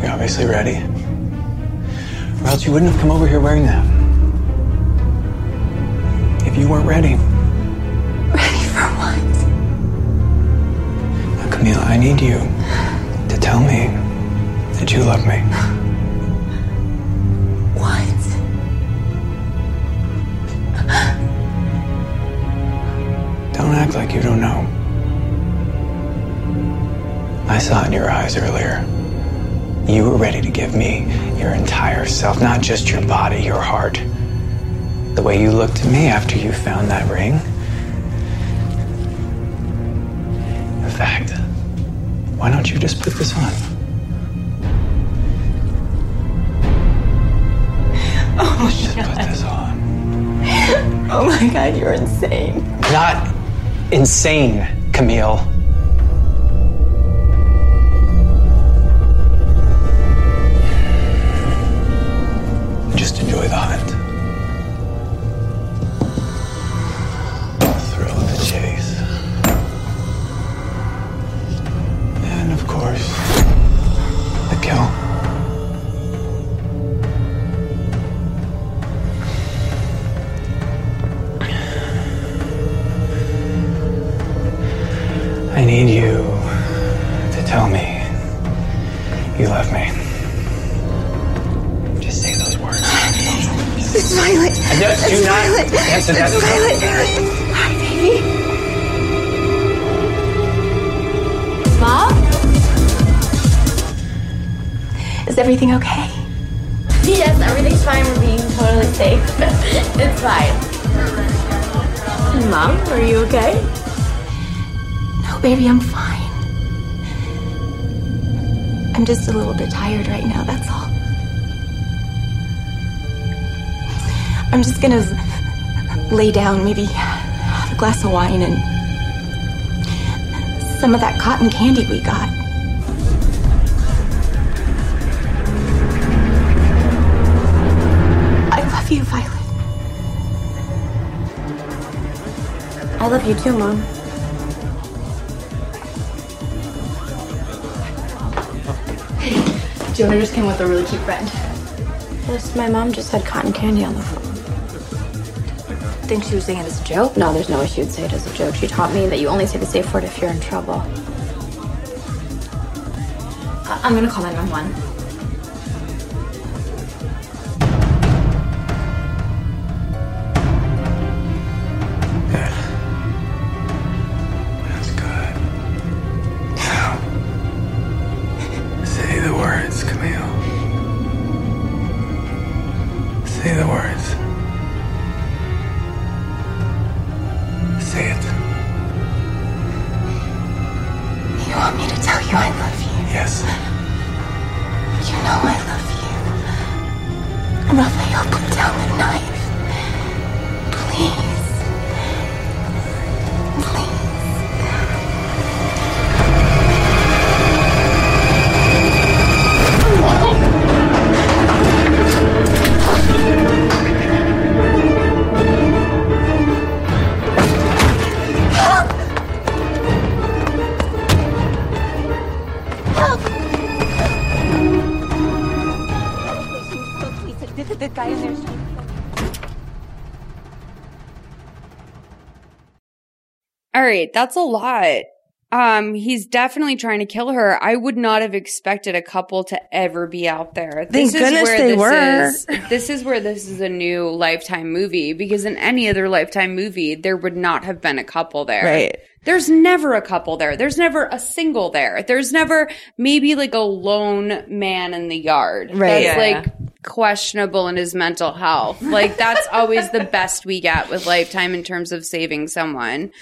You're obviously ready. Or else you wouldn't have come over here wearing that. If you weren't ready. Ready for what? Now, Camila, I need you to tell me that you love me. What? Don't act like you don't know. I saw it in your eyes earlier. You were ready to give me your entire self, not just your body, your heart. The way you looked at me after you found that ring. In fact, why don't you just put this on? Oh just put this on. Oh my god, you're insane. Not insane, Camille. Down, maybe have a glass of wine and some of that cotton candy we got. I love you, Violet. I love you too, Mom. Jonah just came with a really cute friend. Plus, my mom just had cotton candy on the phone. Think she was saying it as a joke? No, there's no way she would say it as a joke. She taught me that you only say the safe word if you're in trouble. I- I'm gonna call 911. All right, that's a lot. Um, he's definitely trying to kill her. I would not have expected a couple to ever be out there. Thank goodness they this were. Is, this is where this is a new Lifetime movie because in any other Lifetime movie, there would not have been a couple there. Right. There's never a couple there. There's never a single there. There's never maybe like a lone man in the yard. Right. That's Yeah. like questionable in his mental health. Like that's always the best we get with Lifetime in terms of saving someone.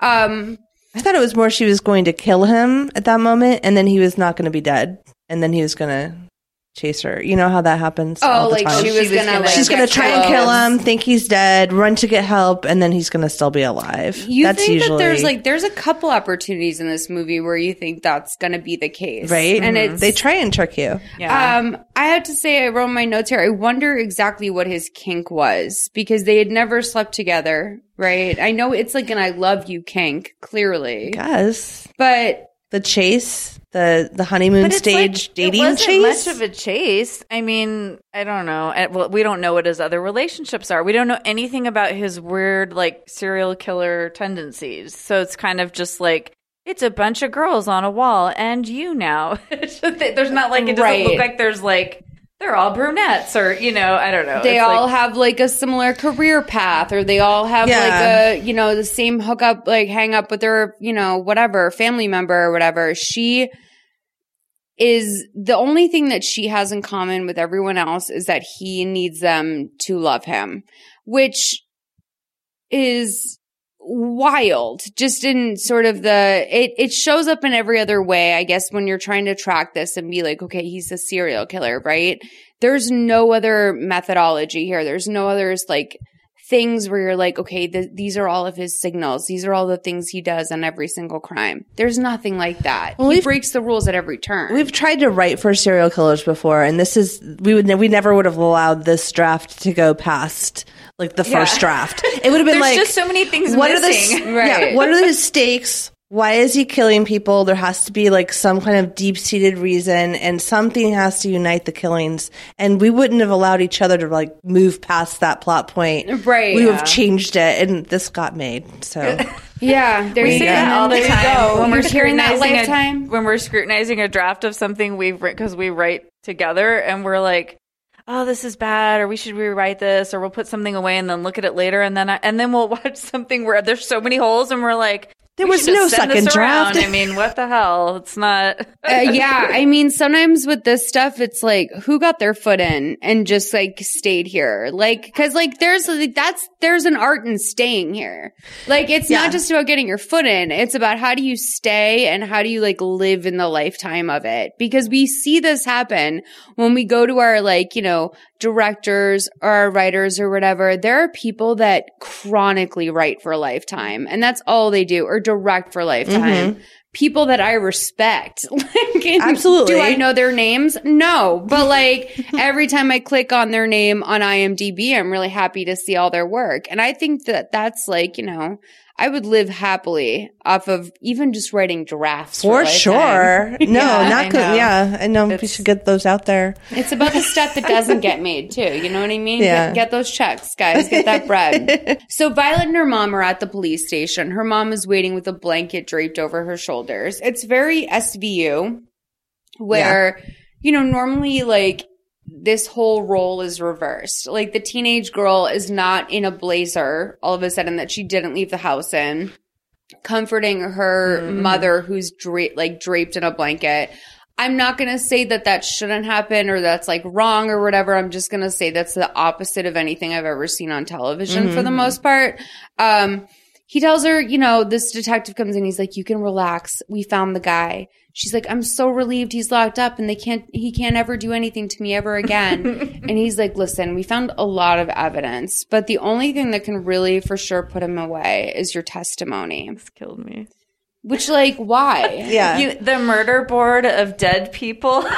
Um, I thought it was more she was going to kill him at that moment, and then he was not going to be dead, and then he was going to chase her. You know how that happens. Oh, all the like time. she was gonna, like, She's going to get try and kill him, think he's dead, run to get help, and then he's going to still be alive. You that's think usually that there's like there's a couple opportunities in this movie where you think that's going to be the case, right, And it's they try and trick you. Yeah. Um, I have to say, I wrote my notes here. I wonder exactly what his kink was because they had never slept together, right? I know it's like an "I love you" kink, clearly, Yes, but the chase, the the honeymoon stage like, dating it wasn't chase. much of a chase. I mean, I don't know. Uh, Well, we don't know what his other relationships are. We don't know anything about his weird, like serial killer tendencies. So it's kind of just like it's a bunch of girls on a wall, and you now. It's just that there's not like it doesn't Right. look like there's like they're all brunettes or you know I don't know. they It's all like- have like a similar career path, or they all have Yeah. like a you know the same hookup, like hang up with their you know whatever family member or whatever. She is the only thing that she has in common with everyone else is that he needs them to love him, which is wild just in sort of the it it shows up in every other way i guess when you're trying to track this and be like okay he's a serial killer right? There's no other methodology here. There's no others like things where you're like okay th- these are all of his signals these are all the things he does on every single crime there's nothing like that Well, he breaks the rules at every turn We've tried to write for serial killers before, and this is we would we never would have allowed this draft to go past like the first Yeah. draft. It would have been There's like just so many things what are the Right. yeah, what are the stakes? Why is he killing people? There has to be like some kind of deep seated reason, and something has to unite the killings. And we wouldn't have allowed each other to like move past that plot point. Right. We would Yeah. have changed it, and this got made. So yeah there We you say go that all the There you time go. when we're You're hearing that scrutinizing lifetime a, when we're scrutinizing a draft of something we've written because we write together and we're like, oh, this is bad, or we should rewrite this, or we'll put something away and then look at it later, and then I, and then we'll watch something where there's so many holes, and we're like, There We was no second this draft. I mean, what the hell? It's not. Uh, yeah, I mean, sometimes with this stuff, it's like who got their foot in and just like stayed here, like because like there's like that's there's an art in staying here. Like it's Yeah. not just about getting your foot in; it's about how do you stay and how do you like live in the lifetime of it. Because we see this happen when we go to our like you know directors or our writers or whatever. There are people that chronically write for a lifetime, and that's all they do, or direct for lifetime mm-hmm. people that I respect. like, Absolutely. Do I know their names? No. But like every time I click on their name on IMDb, I'm really happy to see all their work. And I think that that's like, you know, I would live happily off of even just writing drafts. For lifetime. sure. No, Yeah, not good. Yeah, I know we should get those out there. It's about the stuff that doesn't get made too. You know what I mean? Yeah. Get, get those checks, guys. Get that bread. so Violet and her mom are at the police station. Her mom is waiting with a blanket draped over her shoulders. It's very SVU where, you know, normally like this whole role is reversed. Like the teenage girl is not in a blazer all of a sudden that she didn't leave the house in, comforting her mother who's dra- like draped in a blanket. I'm not going to say that that shouldn't happen or that's like wrong or whatever. I'm just going to say that's the opposite of anything I've ever seen on television for the most part. Um, he tells her, you know, this detective comes in. He's like, you can relax. We found the guy. She's like, I'm so relieved he's locked up and they can't, he can't ever do anything to me ever again. and he's like, listen, we found a lot of evidence, but the only thing that can really for sure put him away is your testimony. This killed me. Which, like, why? Yeah. You, the murder board of dead people. the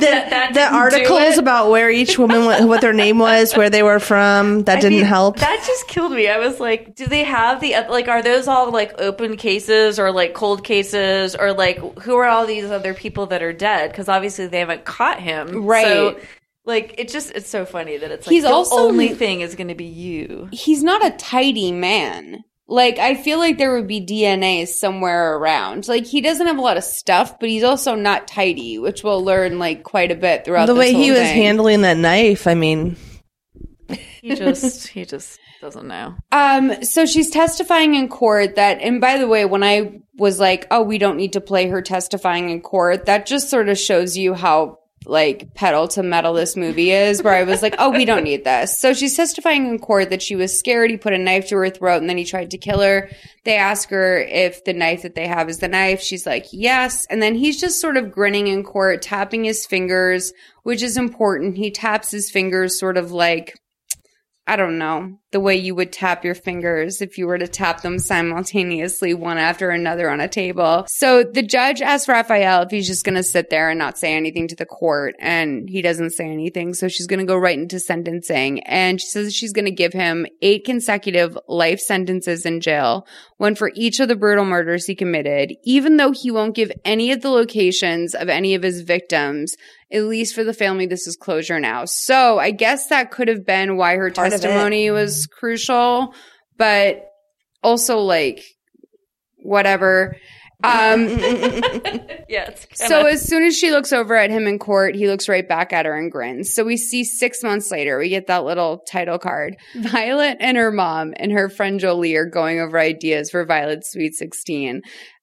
that the articles about where each woman wa- what their name was, where they were from, that I didn't mean, help. That just killed me. I was like, do they have the like? Are those all like open cases or like cold cases or like who are all these other people that are dead? Because obviously they haven't caught him, Right. So, like it just it's so funny that it's like He's the also- only thing is going to be you. he's not a tidy man. Like, I feel like there would be DNA somewhere around. Like, he doesn't have a lot of stuff, but he's also not tidy, which we'll learn, like, quite a bit throughout the this way he whole was thing. handling that knife, I mean, He just he just doesn't know. Um, so she's testifying in court that, and by the way, when I was like, oh, we don't need to play her testifying in court, that just sort of shows you how like pedal to metal this movie is, where I was like, oh, we don't need this. So she's testifying in court that she was scared. He put a knife to her throat and then he tried to kill her. They ask her if the knife that they have is the knife. She's like, yes. And then he's just sort of grinning in court, tapping his fingers, which is important. He taps his fingers sort of like, I don't know, the way you would tap your fingers if you were to tap them simultaneously one after another on a table. So the judge asked Raphael if he's just going to sit there and not say anything to the court and he doesn't say anything. So she's going to go right into sentencing and she says she's going to give him eight consecutive life sentences in jail, one for each of the brutal murders he committed, even though he won't give any of the locations of any of his victims at least for the family, this is closure now. So I guess that could have been why her Part testimony was crucial, but also like whatever. Um, Yeah. It's so kinda- as soon as she looks over at him in court, he looks right back at her and grins. So we see six months later, we get that little title card. Violet and her mom and her friend Jolie are going over ideas for Violet's Sweet 16.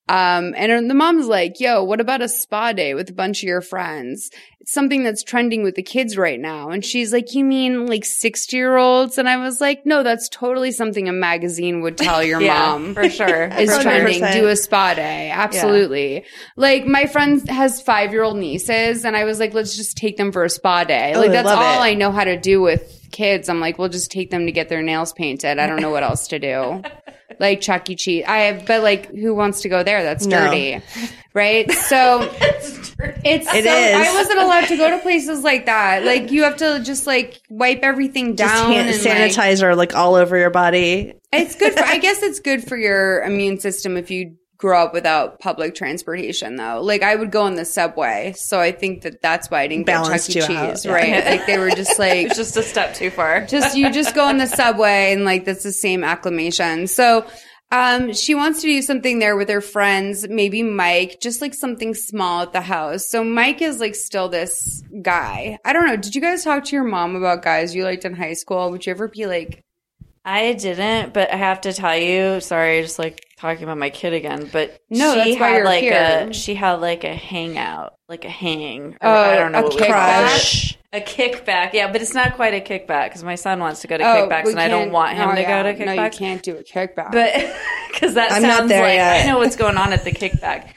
Um, and the mom's like, yo, what about a spa day with a bunch of your friends? It's something that's trending with the kids right now. And she's like, you mean like 60 year olds? And I was like, no, that's totally something a magazine would tell your yeah, mom for sure. is trending. 100%. Do a spa day. Absolutely. Like my friend has five year old nieces and I was like, let's just take them for a spa day. Oh, like that's all it. I know how to do with kids. I'm like, we'll just take them to get their nails painted. I don't know what else to do. like Chuck E. Cheese. I have, but like who wants to go there? That's No. dirty. Right. So it's It so, is. I wasn't allowed to go to places like that. Like you have to just like wipe everything just down hand, and like, sanitizer like all over your body. it's good for, I guess it's good for your immune system if you grow up without public transportation though. Like I would go on the subway. So I think that that's why I didn't Balanced get Chuck E. you out, Cheese, yeah. right? Like they were just like, it's just a step too far. just, you just go on the subway and like that's the same acclamation. So, um, she wants to do something there with her friends, maybe Mike, just like something small at the house. So Mike is like still this guy. I don't know. Did you guys talk to your mom about guys you liked in high school? Would you ever be like, I didn't, but I have to tell you, sorry, just like talking about my kid again, but No, she that's why had you're like here. a she had like a hangout, like a hang. Or Oh, I don't know a kickback. A kickback, yeah, but it's not quite a kickback because my son wants to go to Oh, kickbacks, and I don't want him oh, to yeah. go to kickbacks. No, you can't do a kickback. But because that I'm not sounds there like yet. I know what's going on at the kickback.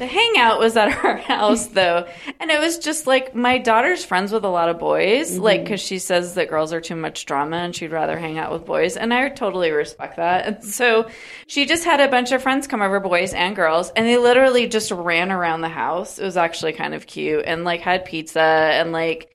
The hangout was at our house though, and it was just like my daughter's friends with a lot of boys, Mm-hmm. like because she says that girls are too much drama and she'd rather hang out with boys, and I totally respect that. And so she just had a bunch of friends come over, boys and girls, and they literally just ran around the house. It was actually kind of cute, and like had pizza and like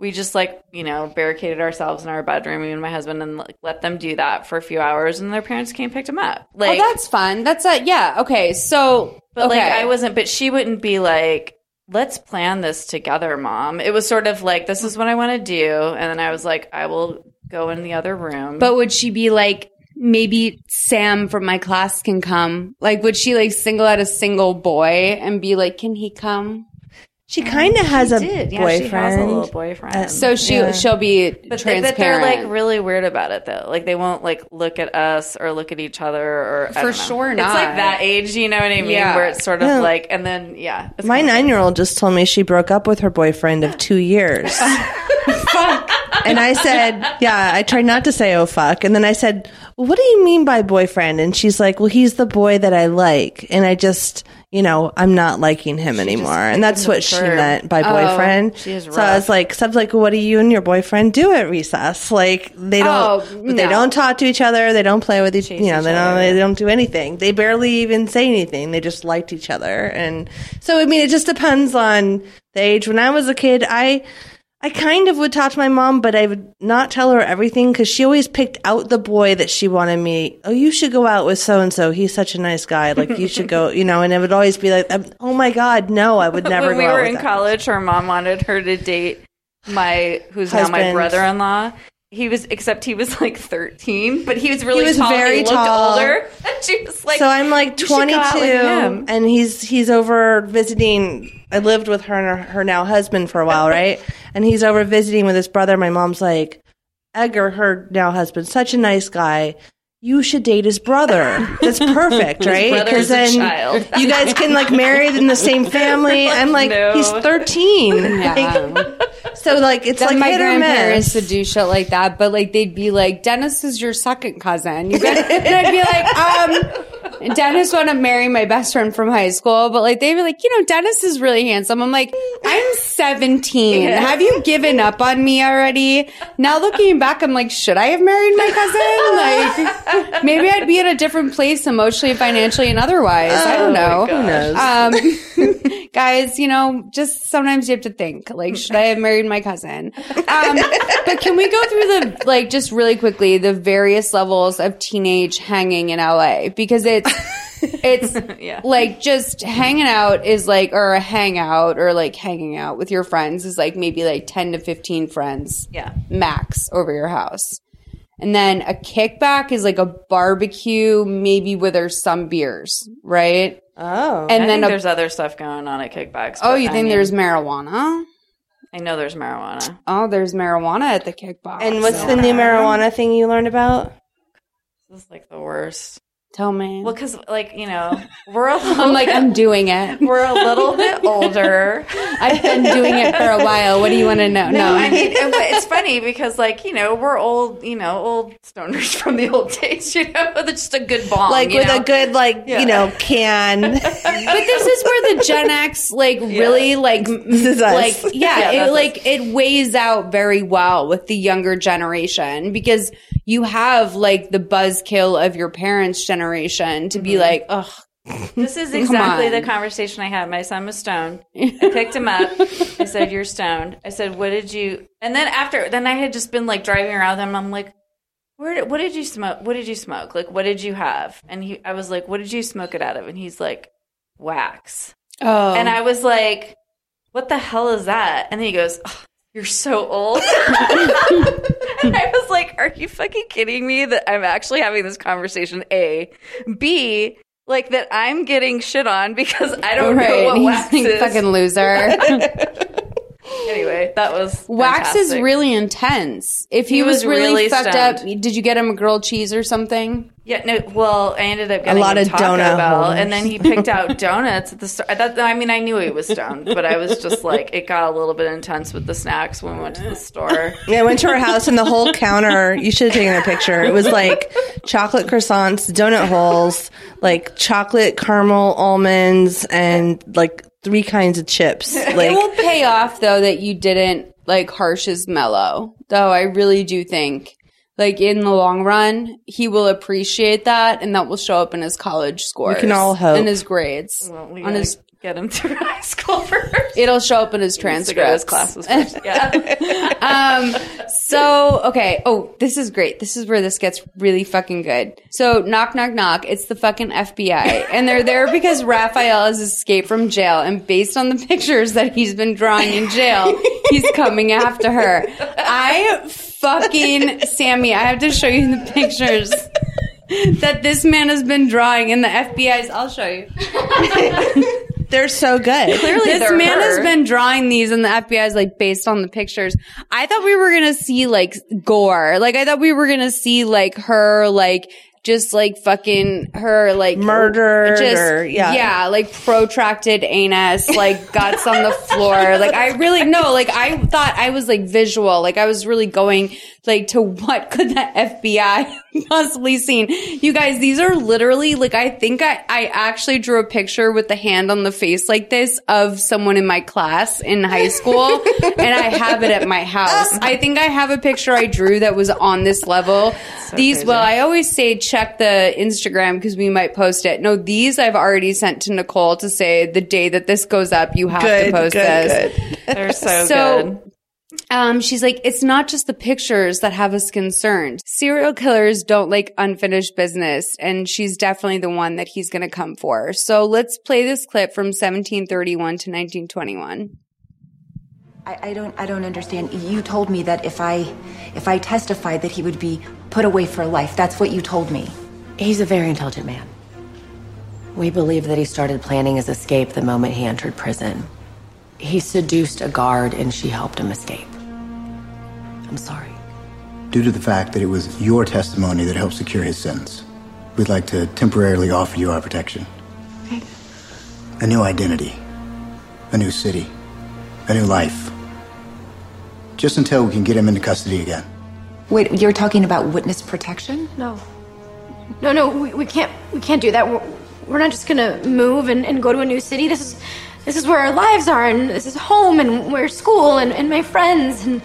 we just like you know barricaded ourselves in our bedroom me and my husband and like let them do that for a few hours and their parents came picked them up oh, like oh, that's fun. That's a yeah. Okay, so but like i wasn't but she wouldn't be like let's plan this together mom it was sort of like this is what i want to do and then i was like i will go in the other room But would she be like, maybe Sam from my class can come? Like, would she like single out a single boy and be like, can he come? She kind of has a did. Yeah, boyfriend. she has a little boyfriend Uh, So she Yeah. she'll be But, They, but they're like really weird about it though. Like they won't like look at us or look at each other or I For don't know. sure It's like that age, you know what I mean? Yeah. Where it's sort of Yeah. like, and then yeah, My nine year old just told me she broke up with her boyfriend of two years. and I said, Yeah, I tried not to say, oh, fuck. And then I said, well, What do you mean by boyfriend? And she's like, Well, he's the boy that I like. And I just, you know, I'm not liking him anymore. And that's what she meant by oh, boyfriend. she is so I was like, so I was like, What do you and your boyfriend do at recess? Like, they don't, Oh, but they don't talk to each other. They don't play with each, Chase you know, they don't, other. they don't do anything. They barely even say anything. They just liked each other. And so, I mean, it just depends on the age. When I was a kid, I, I kind of would talk to my mom, but I would not tell her everything because she always picked out the boy that she wanted me. Oh, you should go out with so and so. He's such a nice guy. Like you should go, you know. And it would always be like, um, oh my god, no, I would never when we were in college, her mom wanted her to date my who's now my brother-in-law. He was, except he was like 13, but he was really He was tall. very he looked tall. older. And she was like, so I'm like "You should go out 22, and he's he's over visiting. I lived with her and her, her now husband for a while, right? and he's over visiting with his brother. My mom's like, Edgar, her now husband, such a nice guy. You should date his brother. That's perfect, right? Because then child. you guys can like marry in the same family. I'm like, no. he's 13. Yeah. so like, it's Then like my hit or grandparents miss. would do shit like that, but like they'd be like, "Dennis is your second cousin," you got, and I'd be like, "Um, Dennis want to marry my best friend from high school," but like they'd be like, "You know, Dennis is really handsome." I'm like, "I'm 17. Have you given up on me already?" Now looking back, I'm like, "Should I have married my cousin?" Like, maybe I'd be in a different place emotionally, financially, and otherwise. I don't know. Who knows? Um, guys, you know, just sometimes you have to think, like, should I have married my cousin? Um, but can we go through the, like, just really quickly, the various levels of teenage hanging in LA? Because it's, it's Yeah. like just hanging out is like, or a hangout or like hanging out with your friends is like maybe like 10 to 15 friends Yeah. max over your house. And then a kickback is like a barbecue, maybe with there's some beers, right? oh. And I then a there's other stuff going on at kickbacks. Oh, you I think mean, there's marijuana? I know there's marijuana. Oh, there's marijuana at the kickbox. and what's the new marijuana thing you learned about? This is like the worst. Tell me. Well, because like you know, we're a little I'm like, I'm doing it. we're a little bit older. I've been doing it for a while. What do you want to know? No, I mean, but it's funny because like you know we're old, you know, old stoners from the old days, you know, with just a good bong, Like you with know? a good, like Yeah. you know, can. but this is where the Gen X like really like m- is us. like yeah, Yeah, it that's like it weighs out very well with the younger generation because you have like the buzzkill of your parents' generation to be mm-hmm. like, ugh, This is exactly the conversation I had. My son was stoned. I picked him up. I said, "You're stoned." I said, "What did you?" And then after, then I had just been like driving around them. I'm like, "Where? Did, what did you smoke? What did you smoke? Like, what did you have?" And he, I was like, "What did you smoke it out of?" And he's like, "Wax." oh, And I was like, "What the hell is that?" And then he goes, "Oh, "You're so old." and I was like, "Are you fucking kidding me that I'm actually having this conversation?" A, B, like that I'm getting shit on because I don't know what He's wax is. fucking loser. anyway, that was Wax is really intense. If he, He was, was really, really fucked up, did you get him a grilled cheese or something? Yeah, no. Well, I ended up getting a lot of Taco donut Bell, and then he picked out donuts at the start. I, I mean, I knew he was stoned, but I was just like, it got a little bit intense with the snacks when we went to the store. Yeah, I went to her house and the whole counter, you should have taken a picture. It was like chocolate croissants, donut holes, like chocolate caramel almonds, and like three kinds of chips. it will pay off though that you didn't like harsh his mellow. Though I really do think like in the long run, he will appreciate that and that will show up in his college scores. can all hope. In his grades. Well, we on his get him through high school first. it'll show up in his To his transcripts. classes first. Yeah. um so okay oh this is great this is where this gets really fucking good so knock knock knock it's the fucking fbi and they're there because raphael has escaped from jail and based on the pictures that he's been drawing in jail he's coming after her i fucking sammy i have to show you the pictures that this man has been drawing in the fbi's i'll show you they're so good. Clearly, this man has been drawing these and the FBI is like based on the pictures. I thought we were to see like gore. Like I thought we were to see like her like just like fucking her like Murdered just or- yeah. yeah like protracted anus like guts on the floor like I really no like I thought I was like visual like I was really going like to what could the FBI possibly seen? You guys these are literally like I think I I actually drew a picture with the hand on the face like this of someone in my class in high school and I have it at my house. I think I have a picture I drew that was on this level. These well I always say check the Instagram because we might post it. No these I've already sent to Nicole to say the day that this goes up you have to post good, this. good. They're so, So- good. Um, she's like, it's not just the pictures that have us concerned. Serial killers don't like unfinished business, and she's definitely the one that he's going to come for. So let's play this clip from 1731 to 1921. I, I don't I don't understand. You told me that if I if I testified that he would be put away for life. That's what you told me. He's a very intelligent man. We believe that he started planning his escape the moment he entered prison. He seduced a guard and she helped him escape. I'm sorry. Due to the fact that it was your testimony that helped secure his sentence, we'd like to temporarily offer you our protection. A new identity, a new city, a new life. Just until we can get him into custody again. Wait, you're talking about witness protection? No. No, no, we, we can't we can't do that. We're, we're not just gonna move and, and go to a new city. This is this is where our lives are and this is home and where school and, and my friends and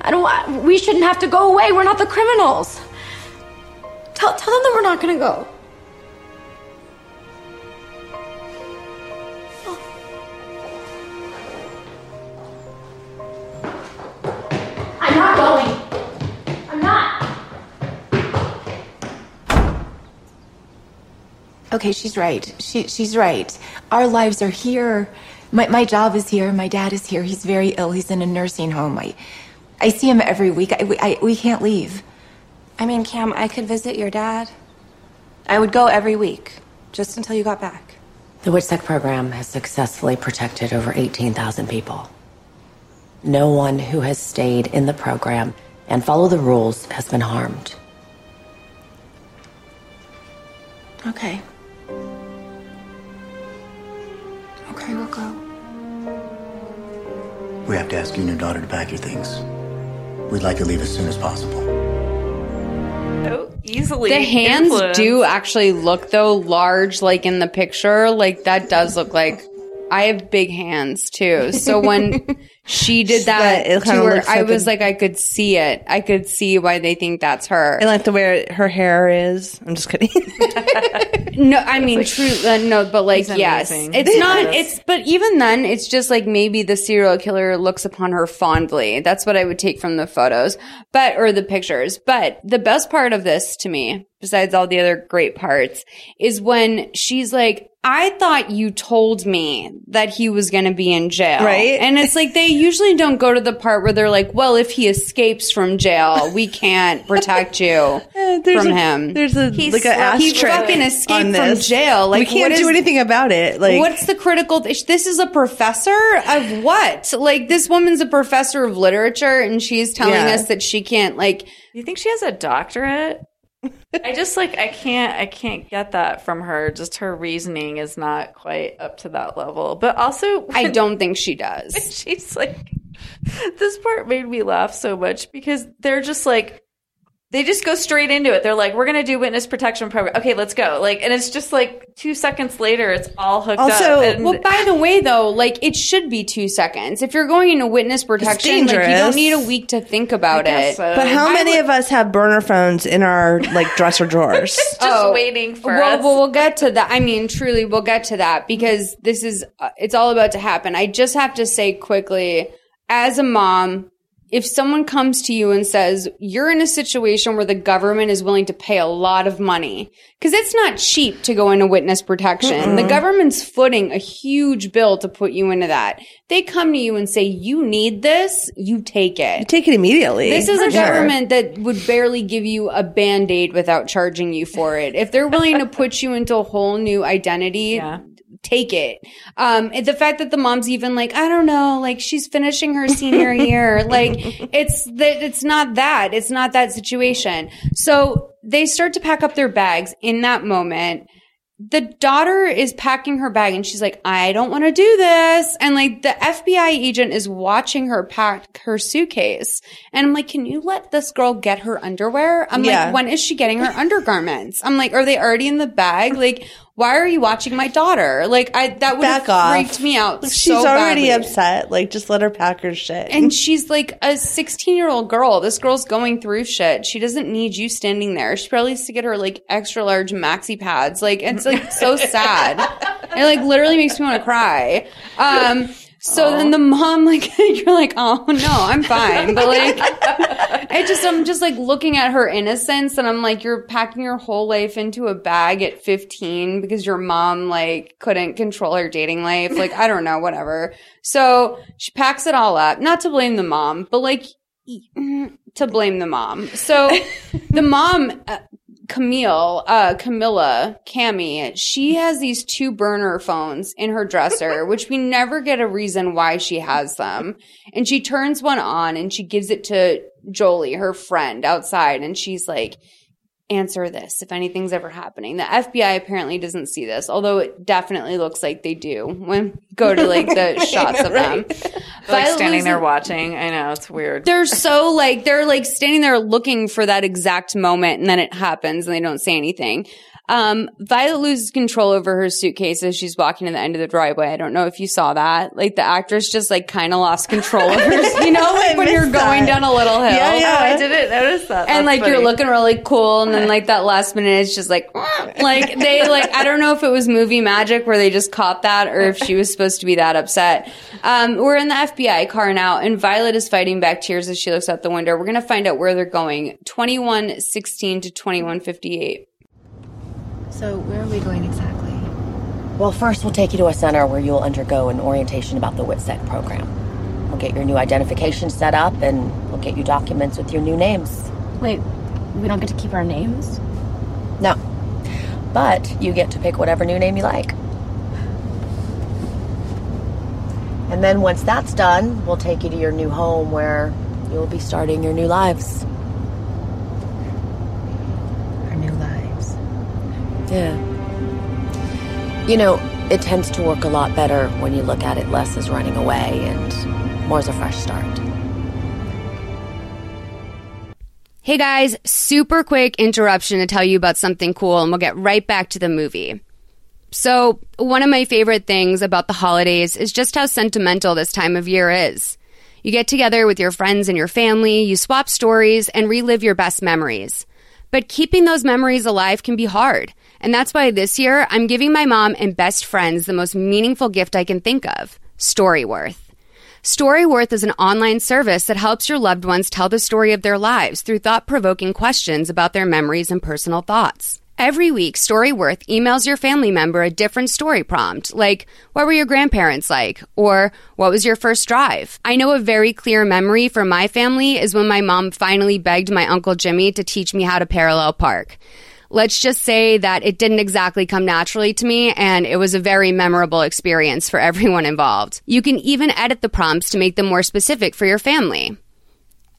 I don't we shouldn't have to go away. We're not the criminals. Tell tell them that we're not gonna go. I'm not going. I'm not. Okay, she's right. She she's right. Our lives are here. My my job is here. My dad is here. He's very ill. He's in a nursing home. I I see him every week. I, we- I, we can't leave. I mean, Cam, I could visit your dad. I would go every week, just until you got back. The WITSEC program has successfully protected over 18,000 people. No one who has stayed in the program and followed the rules has been harmed. Okay. Okay, we'll go. We have to ask you and your daughter to pack your things. We'd like to leave as soon as possible. So easily. The hands influenced. do actually look though large, like in the picture. Like that does look like I have big hands too. So when she did that It to her, looks I was a- like, I could see it. I could see why they think that's her. And like the way her hair is. I'm just kidding. No, I mean, true. Uh, no, but like, He's yes, amazing. it's not. It's but even then, it's just like maybe the serial killer looks upon her fondly. That's what I would take from the photos, but or the pictures. But the best part of this to me besides all the other great parts, is when she's like, I thought you told me that he was going to be in jail. Right. And it's like they usually don't go to the part where they're like, well, if he escapes from jail, we can't protect you uh, from a, him. There's a He's- like an he fucking escaped from jail. Like, we can't what do anything about it. Like What's the critical? Th- this is a professor of what? Like this woman's a professor of literature, and she's telling Yeah. us that she can't like. You think she has a doctorate? I just like I can't I can't get that from her. Just her reasoning is not quite up to that level. But also I don't think she does. She's like this part made me laugh so much because they're just like they just go straight into it. They're like, "We're gonna do witness protection program. Okay, let's go." Like, and it's just like two seconds later, it's all hooked up. And well, by the way, though, like it should be two seconds. If you're going into witness protection, like you don't need a week to think about it. But how many of us have burner phones in our like dresser drawers? just waiting for well, us. well, we'll get to that. I mean, truly, we'll get to that because this is, uh, it's all about to happen. I just have to say quickly, as a mom, if someone comes to you and says, you're in a situation where the government is willing to pay a lot of money, because it's not cheap to go into witness protection. Mm-mm. The government's footing a huge bill to put you into that. They come to you and say, you need this, you take it. Take it immediately. This is For a sure. government that would barely give you a band aid without charging you for it. If they're willing to put you into a whole new identity, take it. Um, the fact that the mom's even like, I don't know, like she's finishing her senior year, like it's that it's not that. It's not that situation. So they start to pack up their bags in that moment the daughter is packing her bag and she's like, I don't want to do this. And like the FBI agent is watching her pack her suitcase. And I'm like, can you let this girl get her underwear? I'm Yeah. like, when is she getting her undergarments? I'm like, are they already in the bag? Like, why are you watching my daughter? Like, I, that would have off. freaked me out. Like, so she's already badly. upset. Like, just let her pack her shit. And she's like a 16 year old girl. This girl's going through shit. She doesn't need you standing there. She probably needs to get her like extra large maxi pads. Like, it's like so sad. It like literally makes me want to cry. Um, so then the mom, like, you're like, oh no, I'm fine. But like, I just, I'm just like looking at her innocence and I'm like, you're packing your whole life into a bag at 15 because your mom like couldn't control her dating life. Like, I don't know, whatever. So she packs it all up, not to blame the mom, but like, mm, to blame the mom. So the mom, uh, Camille, uh, Camilla, Cami, she has these two burner phones in her dresser, which we never get a reason why she has them. And she turns one on and she gives it to Jolie, her friend outside. And she's like, answer this if anything's ever happening. The FBI apparently doesn't see this, although it definitely looks like they do when go to like the shots of them. like Violet standing there watching. I know it's weird. they're so like they're like standing there looking for that exact moment and then it happens and they don't say anything. Um, Violet loses control over her suitcase as she's walking to the end of the driveway. I don't know if you saw that. Like the actress just like kind of lost control of her, you know, like when you're going down a little hill. Yeah, yeah. I didn't notice that. And That's like you're looking really cool, and then like that last minute is just like, like they like I don't know if it was movie magic where they just caught that or if she was supposed to be that upset. Um, we're in the FBI car now, and Violet is fighting back tears as she looks out the window. We're gonna find out where they're going. Twenty one sixteen to twenty one fifty eight. So, where are we going exactly? Well, first we'll take you to a center where you'll undergo an orientation about the WITSEC program. We'll get your new identification set up and we'll get you documents with your new names. Wait, we don't get to keep our names? No. But you get to pick whatever new name you like. And then once that's done, we'll take you to your new home where you'll be starting your new lives. Our new lives. Yeah. You know, it tends to work a lot better when you look at it less as running away and more as a fresh start. Hey guys, super quick interruption to tell you about something cool, and we'll get right back to the movie. So, one of my favorite things about the holidays is just how sentimental this time of year is. You get together with your friends and your family, you swap stories, and relive your best memories. But keeping those memories alive can be hard. And that's why this year I'm giving my mom and best friends the most meaningful gift I can think of Storyworth. Storyworth is an online service that helps your loved ones tell the story of their lives through thought provoking questions about their memories and personal thoughts. Every week, Storyworth emails your family member a different story prompt, like, What were your grandparents like? Or, What was your first drive? I know a very clear memory for my family is when my mom finally begged my Uncle Jimmy to teach me how to parallel park. Let's just say that it didn't exactly come naturally to me, and it was a very memorable experience for everyone involved. You can even edit the prompts to make them more specific for your family.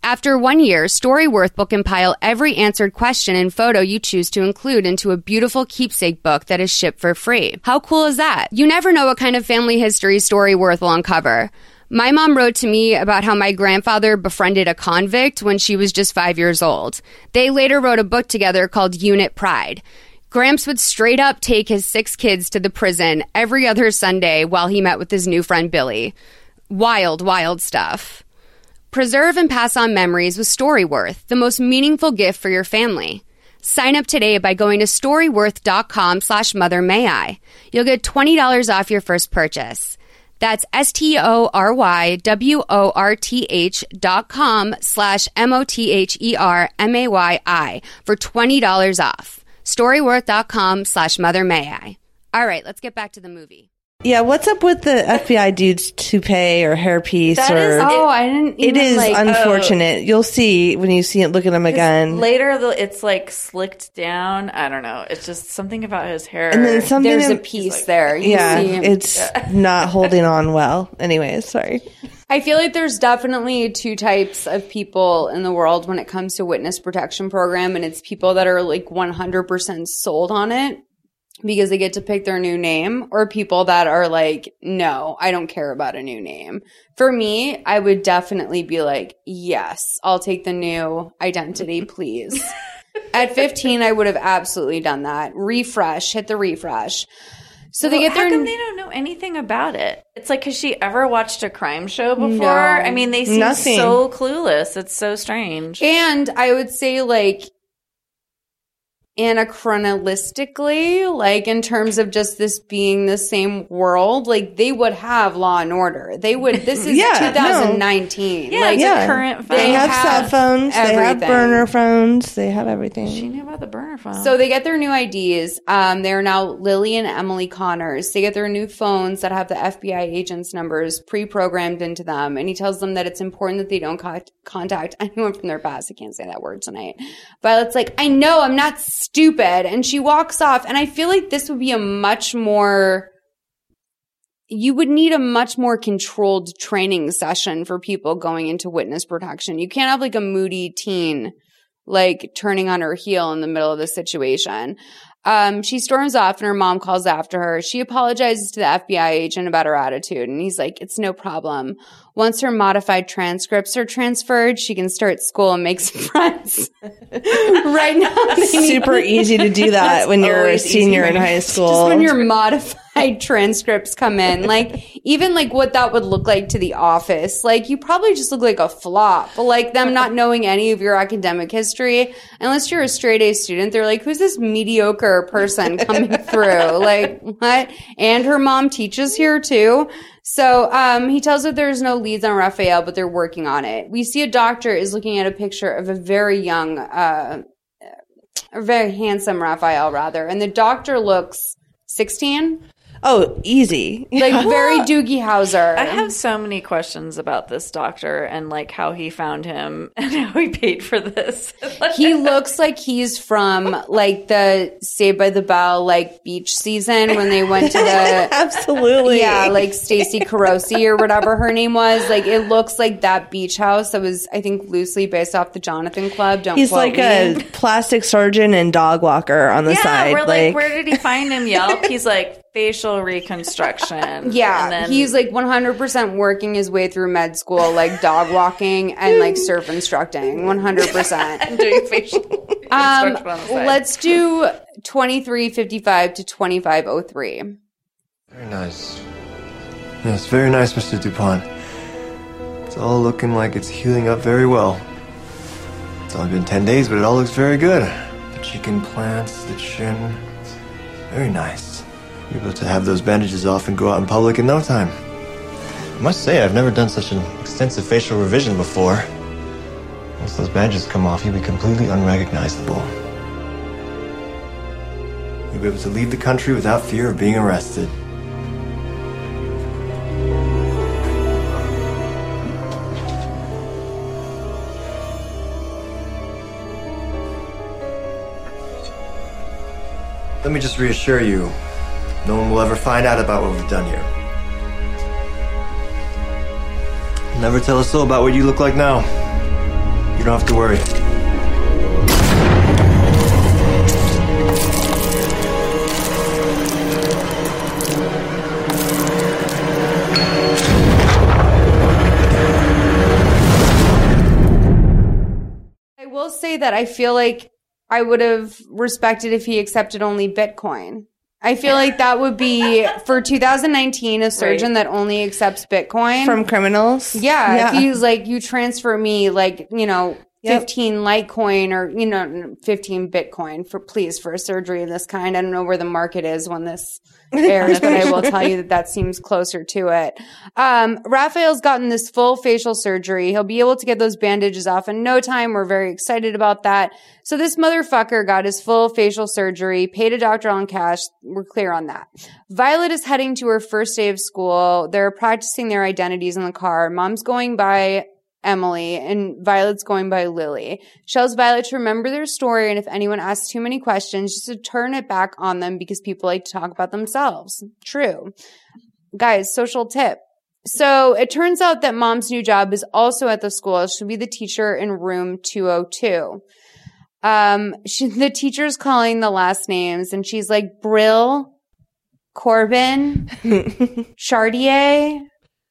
After one year, Storyworth will compile every answered question and photo you choose to include into a beautiful keepsake book that is shipped for free. How cool is that? You never know what kind of family history Storyworth will uncover. My mom wrote to me about how my grandfather befriended a convict when she was just five years old. They later wrote a book together called Unit Pride. Gramps would straight up take his six kids to the prison every other Sunday while he met with his new friend Billy. Wild, wild stuff. Preserve and pass on memories with Storyworth, the most meaningful gift for your family. Sign up today by going to storyworth.com slash mother may I. You'll get $20 off your first purchase. That's S-T-O-R-Y-W-O-R-T-H dot com slash M-O-T-H-E-R-M-A-Y-I for $20 off. Storyworth.com slash mother may I. All right, let's get back to the movie. Yeah, what's up with the FBI dude's toupee or hairpiece? That or is- Oh, I didn't it even, is like- oh. unfortunate. You'll see when you see it. Look at him again. Later, the- it's like slicked down. I don't know. It's just something about his hair. And then something There's a in- piece there. You yeah, see- it's not holding on well. Anyways, sorry. I feel like there's definitely two types of people in the world when it comes to witness protection program, and it's people that are like 100% sold on it because they get to pick their new name, or people that are like, no, I don't care about a new name. For me, I would definitely be like, yes, I'll take the new identity, please. At 15, I would have absolutely done that. Refresh, hit the refresh. So they get their How come they don't know anything about it? It's like, has she ever watched a crime show before? No. I mean, they seem Nothing. so clueless. It's so strange. And I would say, like, anachronistically, like in terms of just this being the same world, like they would have Law and Order. They would. This is Yeah, no. 2019. like yeah. Current phone. They have, cell phones. They have burner phones. They have everything. She knew about the burner phone. So they get their new IDs. Um, they're now Lily and Emily Connors. They get their new phones that have the FBI agents' numbers pre-programmed into them, and he tells them that it's important that they don't co- contact anyone from their past. I can't say that word tonight. Violet's like, I know, I'm not stupid, and she walks off. And I feel like this would be a much more you would need a much more controlled training session for people going into witness protection. You can't have like a moody teen like turning on her heel in the middle of the situation. Um, she storms off and her mom calls after her. She apologizes to the FBI agent about her attitude and he's like, it's no problem. Once her modified transcripts are transferred, she can start school and make some friends. right now, Super easy to do that when you're a senior in high school. Just when your modified transcripts come in, like even like what that would look like to the office, like you probably just look like a flop. Like them not knowing any of your academic history, unless you're a straight A student, they're like, "Who's this mediocre person coming through?" Like what? And her mom teaches here too. So um, he tells her there's no leads on Raphael, but they're working on it. We see a doctor is looking at a picture of a very young, uh, a very handsome Raphael, rather, and the doctor looks 16. Oh, easy. Like very Doogie Howser. I have so many questions about this doctor and like how he found him and how he paid for this. he looks like he's from like the Saved by the Bell like beach season when they went to the absolutely yeah like Stacey Carosi or whatever her name was. Like it looks like that beach house that was I think loosely based off the Jonathan Club. Don't He's like me. a plastic surgeon and dog walker on the yeah, side. we're like, where did he find him? Yelp. He's like facial reconstruction. Yeah, and then he's like 100% working his way through med school, like dog walking and like surf instructing. 100%. doing facial Um, on the side. let's do 2355 to 2503. Very nice. Yes, very nice, Mr. DuPont. It's all looking like it's healing up very well. It's only been 10 days, but it all looks very good. The cheek implants, the chin. Very nice. Able to have those bandages off and go out in public in no time. I must say, I've never done such an extensive facial revision before. Once those badges come off, you'll be completely unrecognizable. You'll be able to leave the country without fear of being arrested. Let me just reassure you, no one will ever find out about what we've done here. Never tell a soul about what you look like now. You don't have to worry. I will say that I feel like I would have respected if he accepted only Bitcoin. I feel like that would be for 2019 a surgeon that only accepts Bitcoin From criminals? Yeah, Yeah. if he's like you transfer me like you know. Yep. 15 Litecoin or, you know, 15 Bitcoin for please for a surgery of this kind. I don't know where the market is when this airs, but I will tell you that that seems closer to it. Um, Raphael's gotten this full facial surgery. He'll be able to get those bandages off in no time. We're very excited about that. So this motherfucker got his full facial surgery, paid a doctor on cash. We're clear on that. Violet is heading to her first day of school. They're practicing their identities in the car. Mom's going by Emily and Violet's going by Lily. She tells Violet to remember their story and if anyone asks too many questions, just to turn it back on them because people like to talk about themselves. True. Guys, social tip. So it turns out that mom's new job is also at the school. She'll be the teacher in room 202. Um, she, the teacher's calling the last names and she's like, Brill, Corbin, Chartier,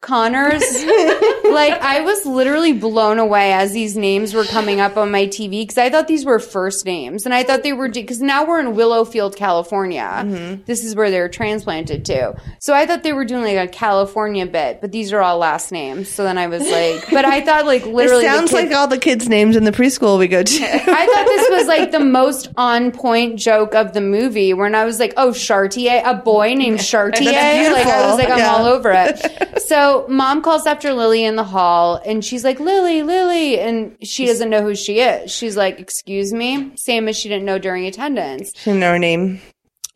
Connors. like I was literally blown away as these names were coming up on my TV because I thought these were first names and I thought they were because now we're in Willowfield, California. Mm-hmm. This is where they're transplanted to. So I thought they were doing like a California bit, but these are all last names. So then I was like, but I thought like literally it sounds kid- like all the kids' names in the preschool we go to. I thought this was like the most on point joke of the movie when I was like, oh, Chartier, a boy named Chartier. Like I was like, I'm beautiful. all over it. so mom calls after Lily in the hall and she's like, Lily, Lily. And she doesn't know who she is. She's like, excuse me. Same as she didn't know during attendance. She didn't know her name.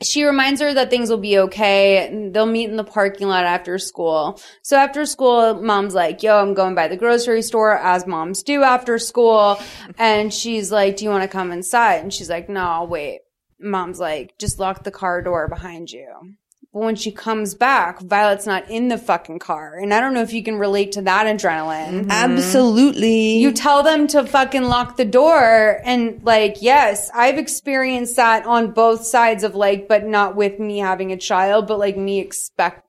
She reminds her that things will be okay. They'll meet in the parking lot after school. So after school, mom's like, yo, I'm going by the grocery store as moms do after school. And she's like, do you want to come inside? And she's like, no, I'll wait. Mom's like, just lock the car door behind you. But when she comes back, Violet's not in the fucking car. And I don't know if you can relate to that adrenaline. Mm-hmm. Absolutely. You tell them to fucking lock the door. And like, yes, I've experienced that on both sides of like, but not with me having a child, but like me expect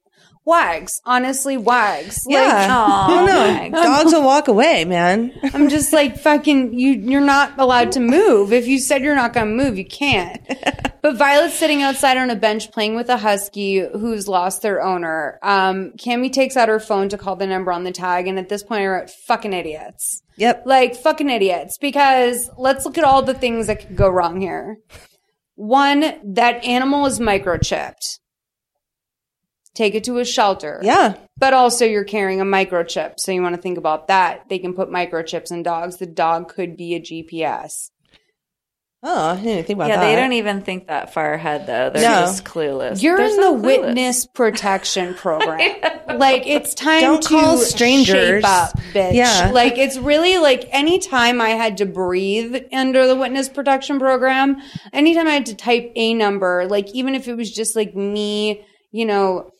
wags. Honestly, wags. yeah. Like, I don't know. Dogs will walk away, man. I'm just like fucking you you're not allowed to move. If you said you're not gonna move, you can't. But Violet's sitting outside on a bench playing with a husky who's lost their owner. Um, Cammy takes out her phone to call the number on the tag, and at this point, I wrote fucking idiots. Yep. Like fucking idiots. Because let's look at all the things that could go wrong here. One, that animal is microchipped. Take it to a shelter. Yeah. But also you're carrying a microchip. So you want to think about that. They can put microchips in dogs. The dog could be a GPS. Oh, I didn't think about yeah, that. Yeah, they don't even think that far ahead though. They're No. just clueless. You're They're in so the clueless. witness protection program. like it's time Don't to call strangers. shape up, bitch. Yeah. Like it's really like anytime I had to breathe under the witness protection program, anytime I had to type a number, like even if it was just like me, you know,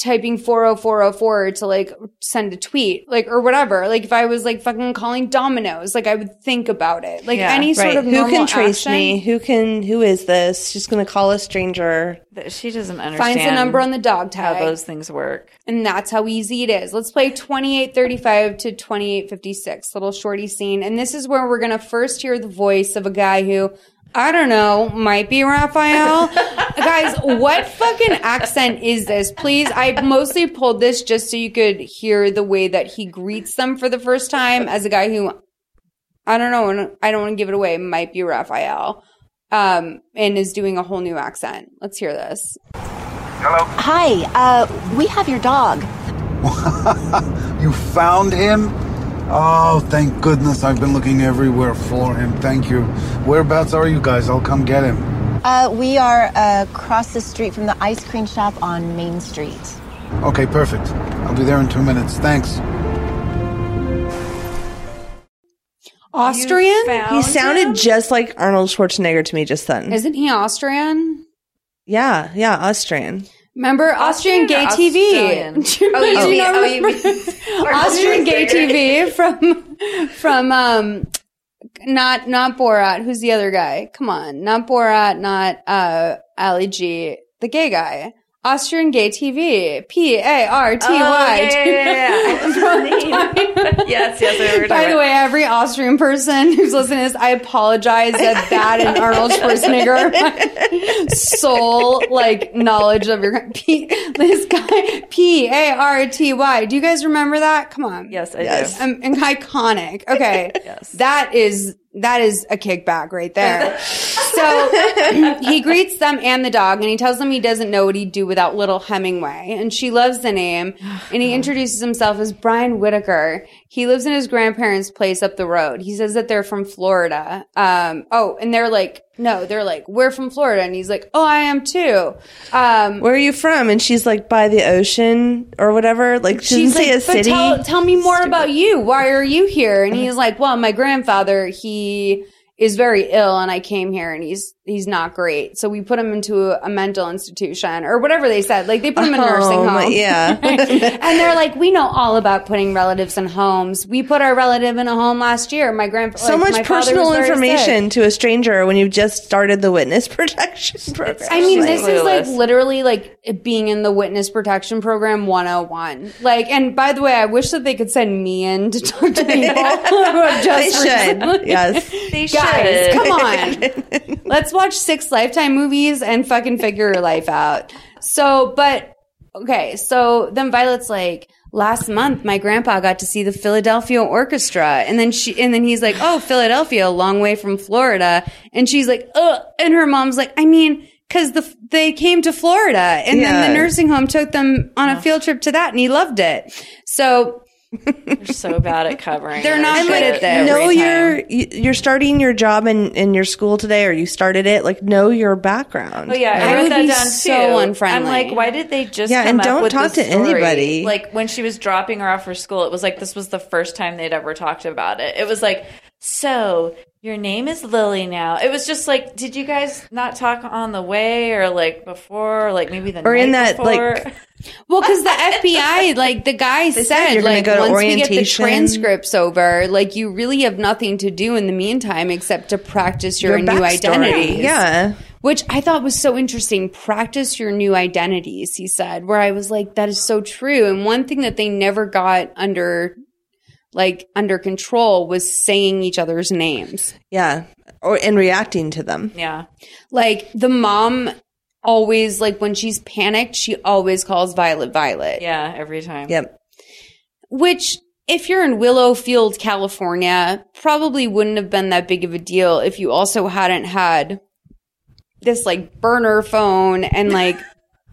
typing 40404 to like send a tweet, like or whatever. Like if I was like fucking calling Domino's, like I would think about it. Like Yeah, any sort Right. of Who can trace action. me? Who can? Who is this? She's gonna call a stranger. That She doesn't understand. Finds the number on the dog tag. how those things work. And that's how easy it is. Let's play 2835 to 2856, little shorty scene. And this is where we're going to first hear the voice of a guy who, I don't know, might be Raphael. Guys, what fucking accent is this? Please, I mostly pulled this just so you could hear the way that he greets them for the first time as a guy who, I don't know, I don't want to give it away, might be Raphael. Um, and is doing a whole new accent. Let's hear this. Hello. Hi, uh, we have your dog. You found him? Oh, thank goodness. I've been looking everywhere for him. Thank you. Whereabouts are you guys? I'll come get him. Uh, we are uh, across the street from the ice cream shop on Main Street. Okay, perfect. I'll be there in two minutes. Thanks. Austrian? He sounded just like Arnold Schwarzenegger to me just then. Isn't he Austrian? yeah, yeah, Austrian. Remember Austrian, Gay? TV? Do you- Oh, you mean- oh, you mean- Austrian Gay TV from from um not not Borat. Who's the other guy? Come on, not Borat, not uh Ali G, the gay guy. Austrian Gay TV. P A R T Y. Oh, yeah, yeah, yeah, yeah. yes, yes. I know By the way, every Austrian person who's listening to this, I apologize that that and Arnold Schwarzenegger are my sole like knowledge of your P, this guy P A R T Y. Do you guys remember that? Come on. Yes, I Yes. do. Um, and iconic. Okay. Yes. That is that is a kickback right there. so he greets them and the dog and he tells them he doesn't know what he'd do without little Hemingway. And she loves the name. And he introduces himself as Brian Whitaker. He lives in his grandparents' place up the road. He says that they're from Florida. Um, oh, and they're like, no, they're like, we're from Florida. And he's like, oh, I am too. Um, Where are you from? And she's like by the ocean or whatever. Like she She's doesn't say like, a but city. tell, tell me more about you. Why are you here? And he's like, well, my grandfather, he is very ill and I came here and he's, he's not great. So we put him into a, a mental institution or whatever they said. Like they put him in a oh, nursing Oh, home. yeah. and they're like, we know all about putting relatives in homes. We put our relative in a home last year. My grandpa, so like, much my personal information sick. to a stranger when you've just started the witness protection program. I mean, this is like literally like being in the witness protection program 101. Like, and by the way, I wish that they could send me in to talk to people who have they should. recently- Yes. They Guys, should. come on. Let's watch six Lifetime movies and fucking figure your life out. So, but okay, so then Violet's like, last month my grandpa got to see the Philadelphia Orchestra, and then she, and then he's like, oh, Philadelphia, a long way from Florida, and she's like, ugh, and her mom's like, I mean. Cause the, they came to Florida and Yeah. then the nursing home took them on a field trip to that and he loved it. So They're so bad at covering. They're not shit good at that. know your you- you're starting your job in in your school today or you started it like know your background Oh yeah, I, I wrote would that be down so too. unfriendly. I'm like, why did they just Yeah, come and don't with talk to story? anybody. Like when she was dropping her off for school, it was like this was the first time they'd ever talked about it. It was like, so your name is Lily now. It was just like, did you guys not talk on the way or like before, or like maybe the Or night in that, before? like- Well, because the FBI, like the guy said said, like go to once we get the transcripts over, like you really have nothing to do in the meantime except to practice your, Your new backstory. identities. Yeah. Which I thought was so interesting. Practice your new identities, he said, where I was like, that is so true. And one thing that they never got under, like, under control was saying each other's names. yeah or and reacting to them yeah, Like, the mom always, like, when she's panicked, she always calls Violet Violet. yeah, every time. yep Which, if you're in Willowfield, California, probably wouldn't have been that big of a deal if you also hadn't had this like burner phone and like.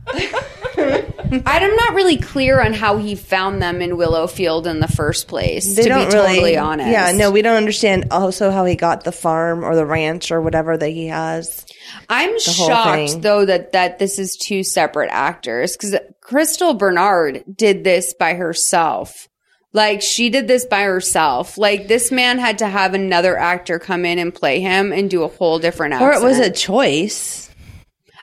I'm not really clear on how he found them in Willowfield in the first place. they to don't be really totally honest, yeah no we don't understand also how he got the farm or the ranch or whatever that he has I'm shocked though that that this is two separate actors because Crystal Bernard did this by herself. Like she did this by herself. Like this man had to have another actor come in and play him and do a whole different or it was a choice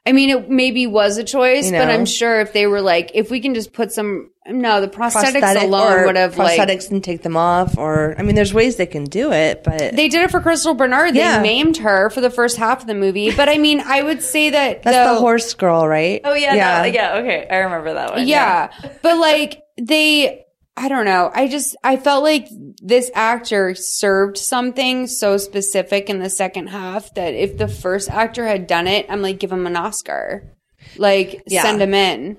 I mean, it maybe was a choice, You but? I'm sure if they were like, if we can just put some, no, the prosthetics Prosthetic alone would have like. prosthetics and take them off or i mean there's ways they can do it but They did it for Crystal Bernard. They Yeah. maimed her for the first half of the movie. But I mean, I would say that that's though- the horse girl right Oh yeah, yeah yeah, yeah. Okay, I remember that one. yeah. but like they I don't know. I just I felt like this actor served something so specific in the second half that if the first actor had done it, I'm like give him an Oscar. Like Yeah. send him in.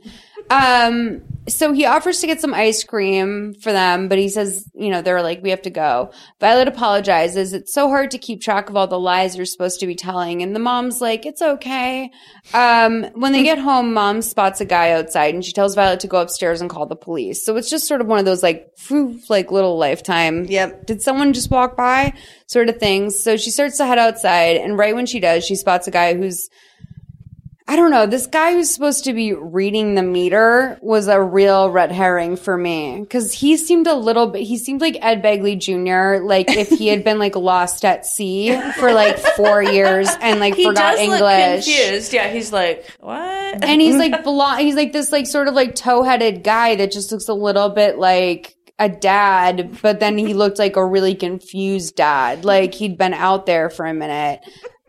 Um so he offers to get some ice cream for them, but he says, you know, they're like, we have to go. Violet apologizes. It's so hard to keep track of all the lies you're supposed to be telling. And the mom's like, it's okay. Um, when they get home, mom spots a guy outside and she tells Violet to go upstairs and call the police. So it's just sort of one of those like, phew, like little lifetime. Yep. Did someone just walk by sort of things? So she starts to head outside. And right when she does, she spots a guy who's I don't know. This guy who's supposed to be reading the meter was a real red herring for me because he seemed a little bit, he seemed like Ed Begley Jr., like if he had been like lost at sea for like four years and like he forgot does look English. confused. Yeah, he's like, what? And he's like, blonde, he's like this like sort of like toe headed guy that just looks a little bit like a dad, but then he looked like a really confused dad. Like he'd been out there for a minute.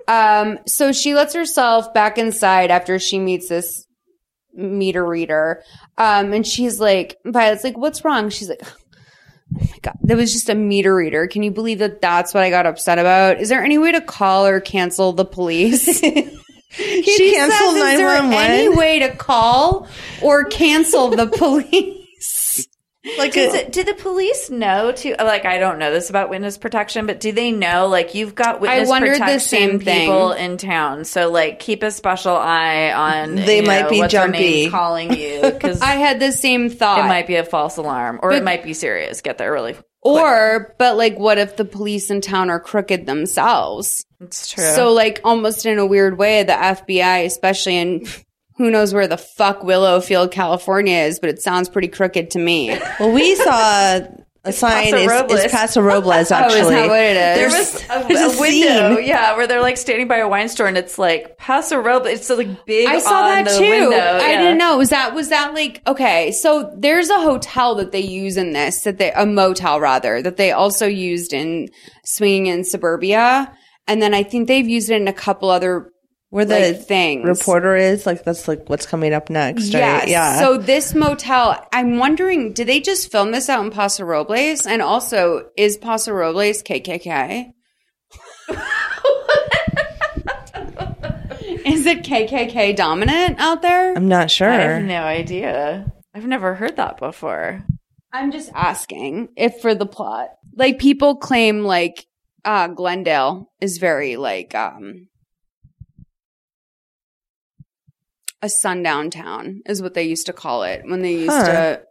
Um, so she lets herself back inside after she meets this meter reader. Um, and she's like, Violet's like, what's wrong? She's like, oh my God, that was just a meter reader. Can you believe that that's what I got upset about? Is there any way to call or cancel the police? she cancel says, is there 911? any way to call or cancel the police? Like, does it, do the police know to like? I don't know this about witness protection, but do they know like you've got witness wondered the protection same thing. people in town? So like, keep a special eye on. They you might know, be jumpy. calling you because I had the same thought. it might be a false alarm or But- it might be serious. Get there really. Or, but like, what if the police in town are crooked themselves? It's true. So, like, almost in a weird way, the FBI, especially in who knows where the fuck Willowfield, California is, but it sounds pretty crooked to me. Well, we saw a sign. Paso Is, Robles. is Paso Robles Oh, actually? is that what it is? there was a, there's a a window, yeah, where they're like standing by a wine store, and it's like Paso Robles. It's like big. I saw that too. Window. I yeah. didn't know. Was that was that like okay? So there's a hotel that they use in this that they a motel rather that they also used in Swinging in Suburbia, and then I think they've used it in a couple other Where the like, things. reporter is like that's like what's coming up next, right? Yeah. So this motel, I'm wondering, did they just film this out in Paso Robles? And also, is Paso Robles KKK? is it KKK dominant out there? I'm not sure. I have no idea. I've never heard that before. I'm just asking if for the plot, like people claim like uh Glendale is very like um a sundown town is what they used to call it when they used Huh. to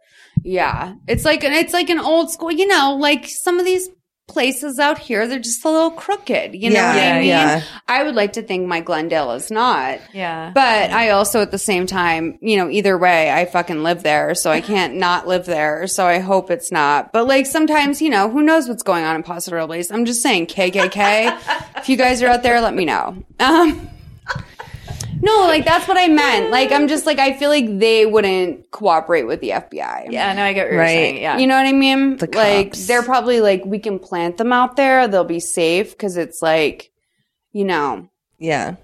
yeah it's like an it's like an old school you know like some of these places out here they're just a little crooked you know Yeah, what i mean yeah. i would like to think my glendale is not Yeah. but I also, at the same time, you know, either way, I fucking live there, so I can't not live there. So I hope it's not. But like sometimes, you know, who knows what's going on in Paso Robles? I'm just saying, KKK. if you guys are out there, let me know. Um, no, like that's what I meant. Like I'm just like I feel like they wouldn't cooperate with the FBI. Yeah, no, I get what you're Right. saying. Yeah. You know what I mean? The like cops. they're probably like we can plant them out there. They'll be safe because it's like, you know, yeah.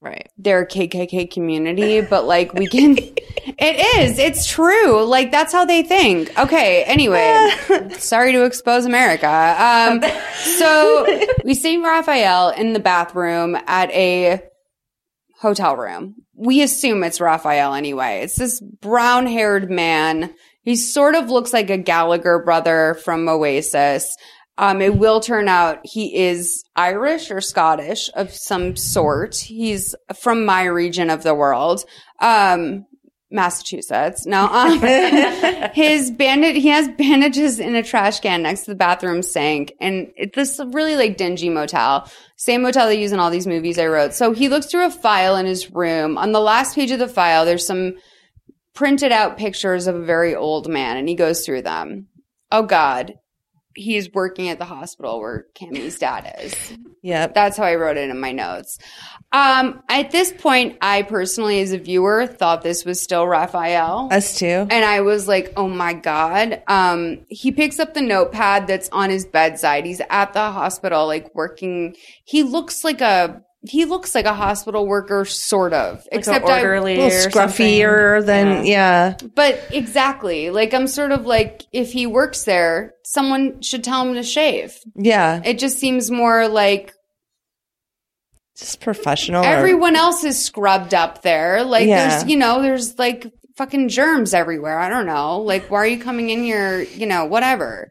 right. their KKK community, but like we can. it is. It's true. Like that's how they think. Okay. Anyway, sorry to expose America. Um, so we see Raphael in the bathroom at a hotel room. We assume it's Raphael anyway. It's this brown haired man. He sort of looks like a Gallagher brother from Oasis. Um, it will turn out he is Irish or Scottish of some sort. He's from my region of the world. Um, Massachusetts. No, um, his bandage, he has bandages in a trash can next to the bathroom sink. And it's this really like dingy motel. Same motel they use in all these movies I wrote. So he looks through a file in his room. On the last page of the file, there's some printed out pictures of a very old man and he goes through them. Oh God. He's working at the hospital where Cammy's dad is. Yep. That's how I wrote it in my notes. Um, at this point, I personally, as a viewer, thought this was still Raphael. Us too. And I was like, oh my God. Um, he picks up the notepad that's on his bedside. He's at the hospital, like working. He looks like a, he looks like a hospital worker, sort of. except I, a little or something. scruffier than yeah. but exactly. Like I'm sort of like, if he works there, someone should tell him to shave. Yeah. It just seems more like Just professional. or- everyone else is scrubbed up there. Like Yeah. there's, you know, there's like fucking germs everywhere. I don't know. Like, why are you coming in here? You know, whatever.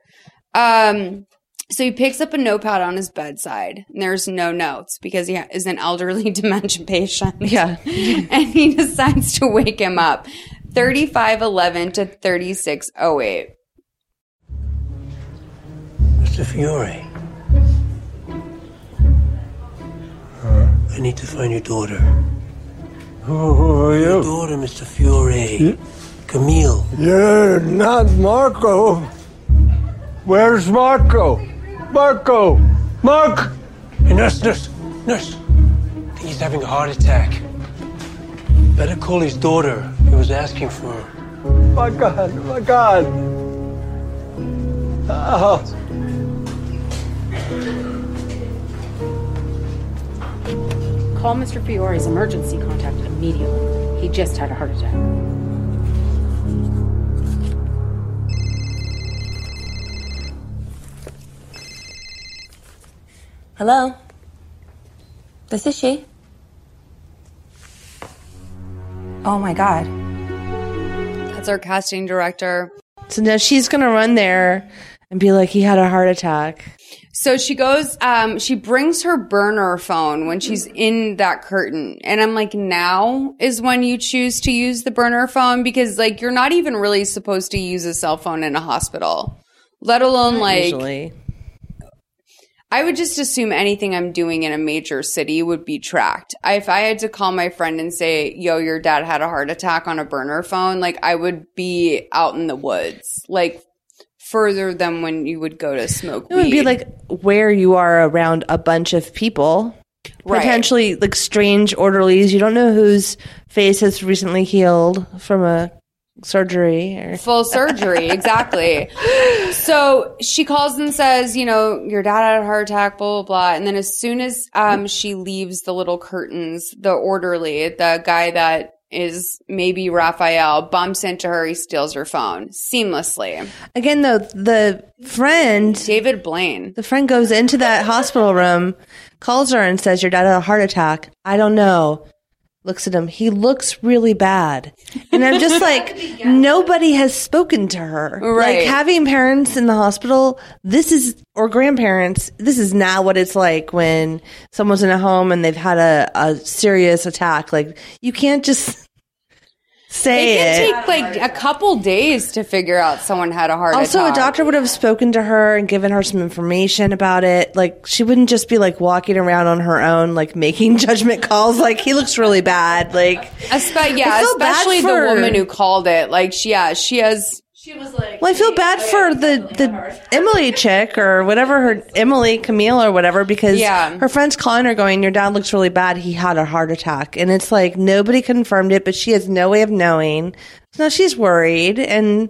Um, so he picks up a notepad on his bedside, and there's no notes because he is an elderly dementia patient. Yeah. and he decides to wake him up. 3511 to 3608. Mr. Fiore. I need to find your daughter. Who, who are you? Your daughter, Mr. Fiore. Camille. You're not Marco. Where's Marco? Marco! Mark! Hey, nurse, nurse, nurse. I think he's having a heart attack. Better call his daughter. He was asking for her. My God, my God. Oh. Call Mr. Fiore's emergency contact immediately. He just had a heart attack. Hello? This is she. Oh my god. That's our casting director. So now she's gonna run there and be like, he had a heart attack. So she goes, um, she brings her burner phone when she's in that curtain. And I'm like, now is when you choose to use the burner phone because like you're not even really supposed to use a cell phone in a hospital, let alone like, Usually. I would just assume anything I'm doing in a major city would be tracked. I, if I had to call my friend and say, yo, your dad had a heart attack on a burner phone, like I would be out in the woods, like further than when you would go to smoke It would be like where you are around a bunch of people. Right. Potentially like strange orderlies. You don't know whose face has recently healed from a surgery or full surgery exactly so she calls and says you know your dad had a heart attack blah blah blah and then as soon as um she leaves the little curtains the orderly the guy that is maybe raphael bumps into her he steals her phone seamlessly Again though, the friend david blaine the friend goes into that hospital room, calls her and says, Your dad had a heart attack. I don't know. Looks at him. He looks really bad. And I'm just like, nobody has spoken to her. Right. Like having parents in the hospital, this is, or grandparents, this is not what it's like when someone's in a home and they've had a, a serious attack. Like, you can't just say it it. can take like a couple days to figure out someone had a heart attack. Also, attack a doctor would have spoken to her and given her some information about it. Like, she wouldn't just be like walking around on her own, like making judgment calls. Like, he looks really bad. Like, Espe- yeah especially the woman who called it like she yeah she has She was like, well, I feel bad for the the Emily chick or whatever her Emily Camille or whatever because Yeah. her friends calling her going, "Your dad looks really bad. He had a heart attack," and it's like nobody confirmed it, but she has no way of knowing. So now she's worried and.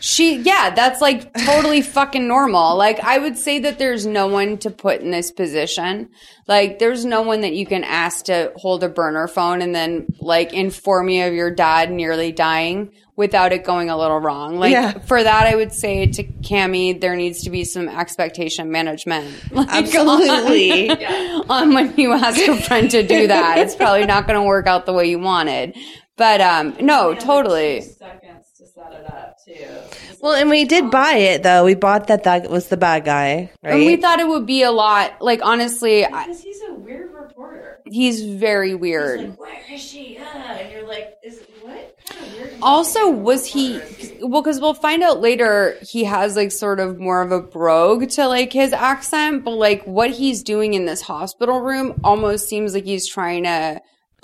She, yeah, that's like totally fucking normal. Like, I would say that there's no one to put in this position. Like, there's no one that you can ask to hold a burner phone and then, like, inform you of your dad nearly dying without it going a little wrong. Like, Yeah. for that, I would say to Cami, there needs to be some expectation management. Like, Absolutely. On, on when you ask a friend to do that, it's probably not going to work out the way you wanted. But, um, no, totally. Seconds to set it up too. Well, and we did buy it though. We bought that that was the bad guy, right? And we thought it would be a lot. Like honestly, Because he's a weird reporter. he's very weird. Where is she? Uh, and you're like, is what kind of weird? Also, was he? Well, because we'll find out later. He has like sort of more of a brogue to like his accent, but like what he's doing in this hospital room almost seems like he's trying to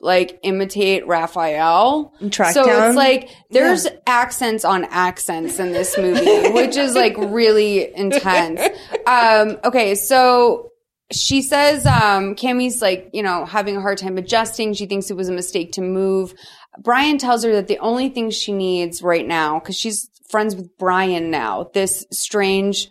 like imitate Raphael. Track so down? it's like there's accents on accents in this movie, which is like really intense. Um, okay, so she says um Cammy's like, you know, having a hard time adjusting. She thinks it was a mistake to move. Brian tells her that the only thing she needs right now, because she's friends with Brian now, this strange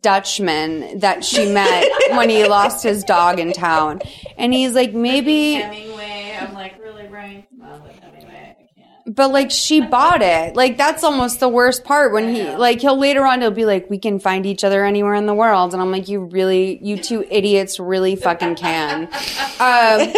Dutchman that she met when he lost his dog in town. And he's like, maybe Hemingway. I'm like, really, Brian? Come on with Hemingway. I can't. but like she bought it. Like that's almost the worst part when he like he'll later on he'll be like, We can find each other anywhere in the world and I'm like, You really you two idiots really fucking can. Um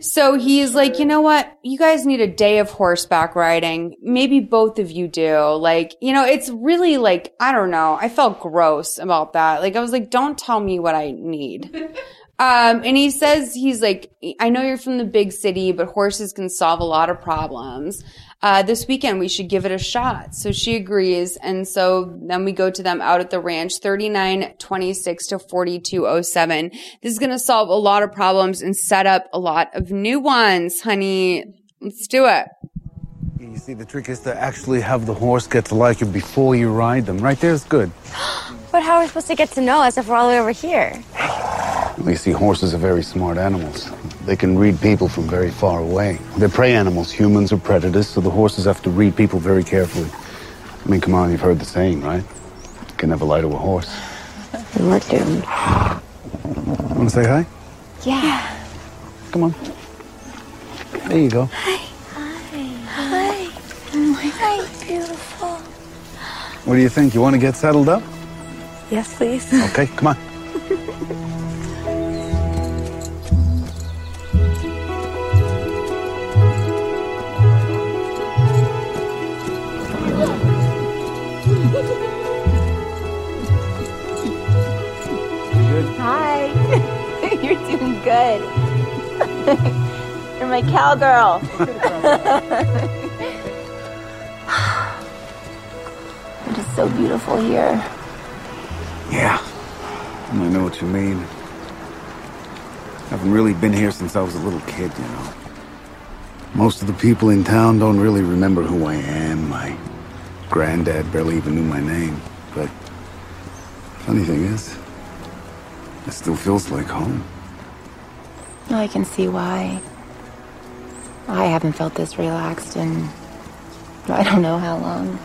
So he's like, you know what? You guys need a day of horseback riding. Maybe both of you do. Like, you know, it's really like, I don't know. I felt gross about that. Like, I was like, don't tell me what I need. Um, and he says, he's like, I know you're from the big city, but horses can solve a lot of problems. Uh, this weekend we should give it a shot. So she agrees. And so then we go to them out at the ranch, 3926 to 4207. This is going to solve a lot of problems and set up a lot of new ones, honey. Let's do it. You see, the trick is to actually have the horse get to like you before you ride them. Right there's good. But how are we supposed to get to know us if we're all the way over here? You see, horses are very smart animals. They can read people from very far away. They're prey animals, humans are predators, so the horses have to read people very carefully. I mean, come on, you've heard the saying, right? You can never lie to a horse. We're doomed. Want to say hi? Yeah. Come on. There you go. Hi. Hi. Hi, beautiful. What do you think? You want to get settled up? Yes, please. Okay, come on. Hi. You're doing good. You're my cowgirl. so beautiful here. Yeah. I know what you mean. I haven't really been here since I was a little kid, you know. Most of the people in town don't really remember who I am. My granddad barely even knew my name. But funny thing is, it still feels like home. I can see why. I haven't felt this relaxed in I don't know how long.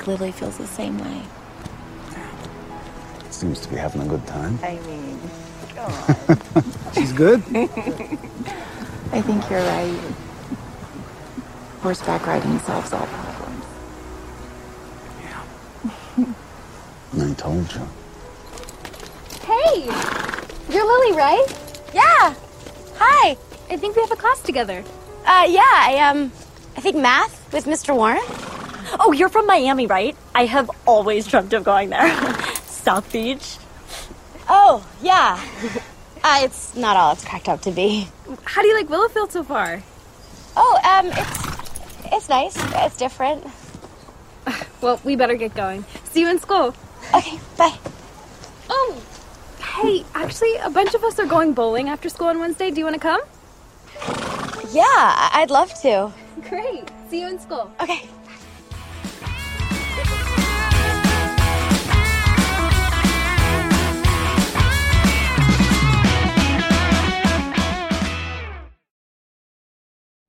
Think Lily feels the same way. Seems to be having a good time. I mean, come on. She's good? I think you're right. Horseback riding solves all problems. Yeah. I told you. Hey! You're Lily, right? Yeah! Hi! I think we have a class together. Uh, yeah, I, um, I think math with Mr. Warren. Oh, you're from Miami, right? I have always dreamt of going there. South Beach. Oh, yeah. uh, it's not all it's cracked up to be. How do you like Willowfield so far? Oh, um, it's, it's nice. It's different. Well, we better get going. See you in school. Okay, bye. Oh, hey, actually, a bunch of us are going bowling after school on Wednesday. Do you want to come? Yeah, I'd love to. Great. See you in school. Okay.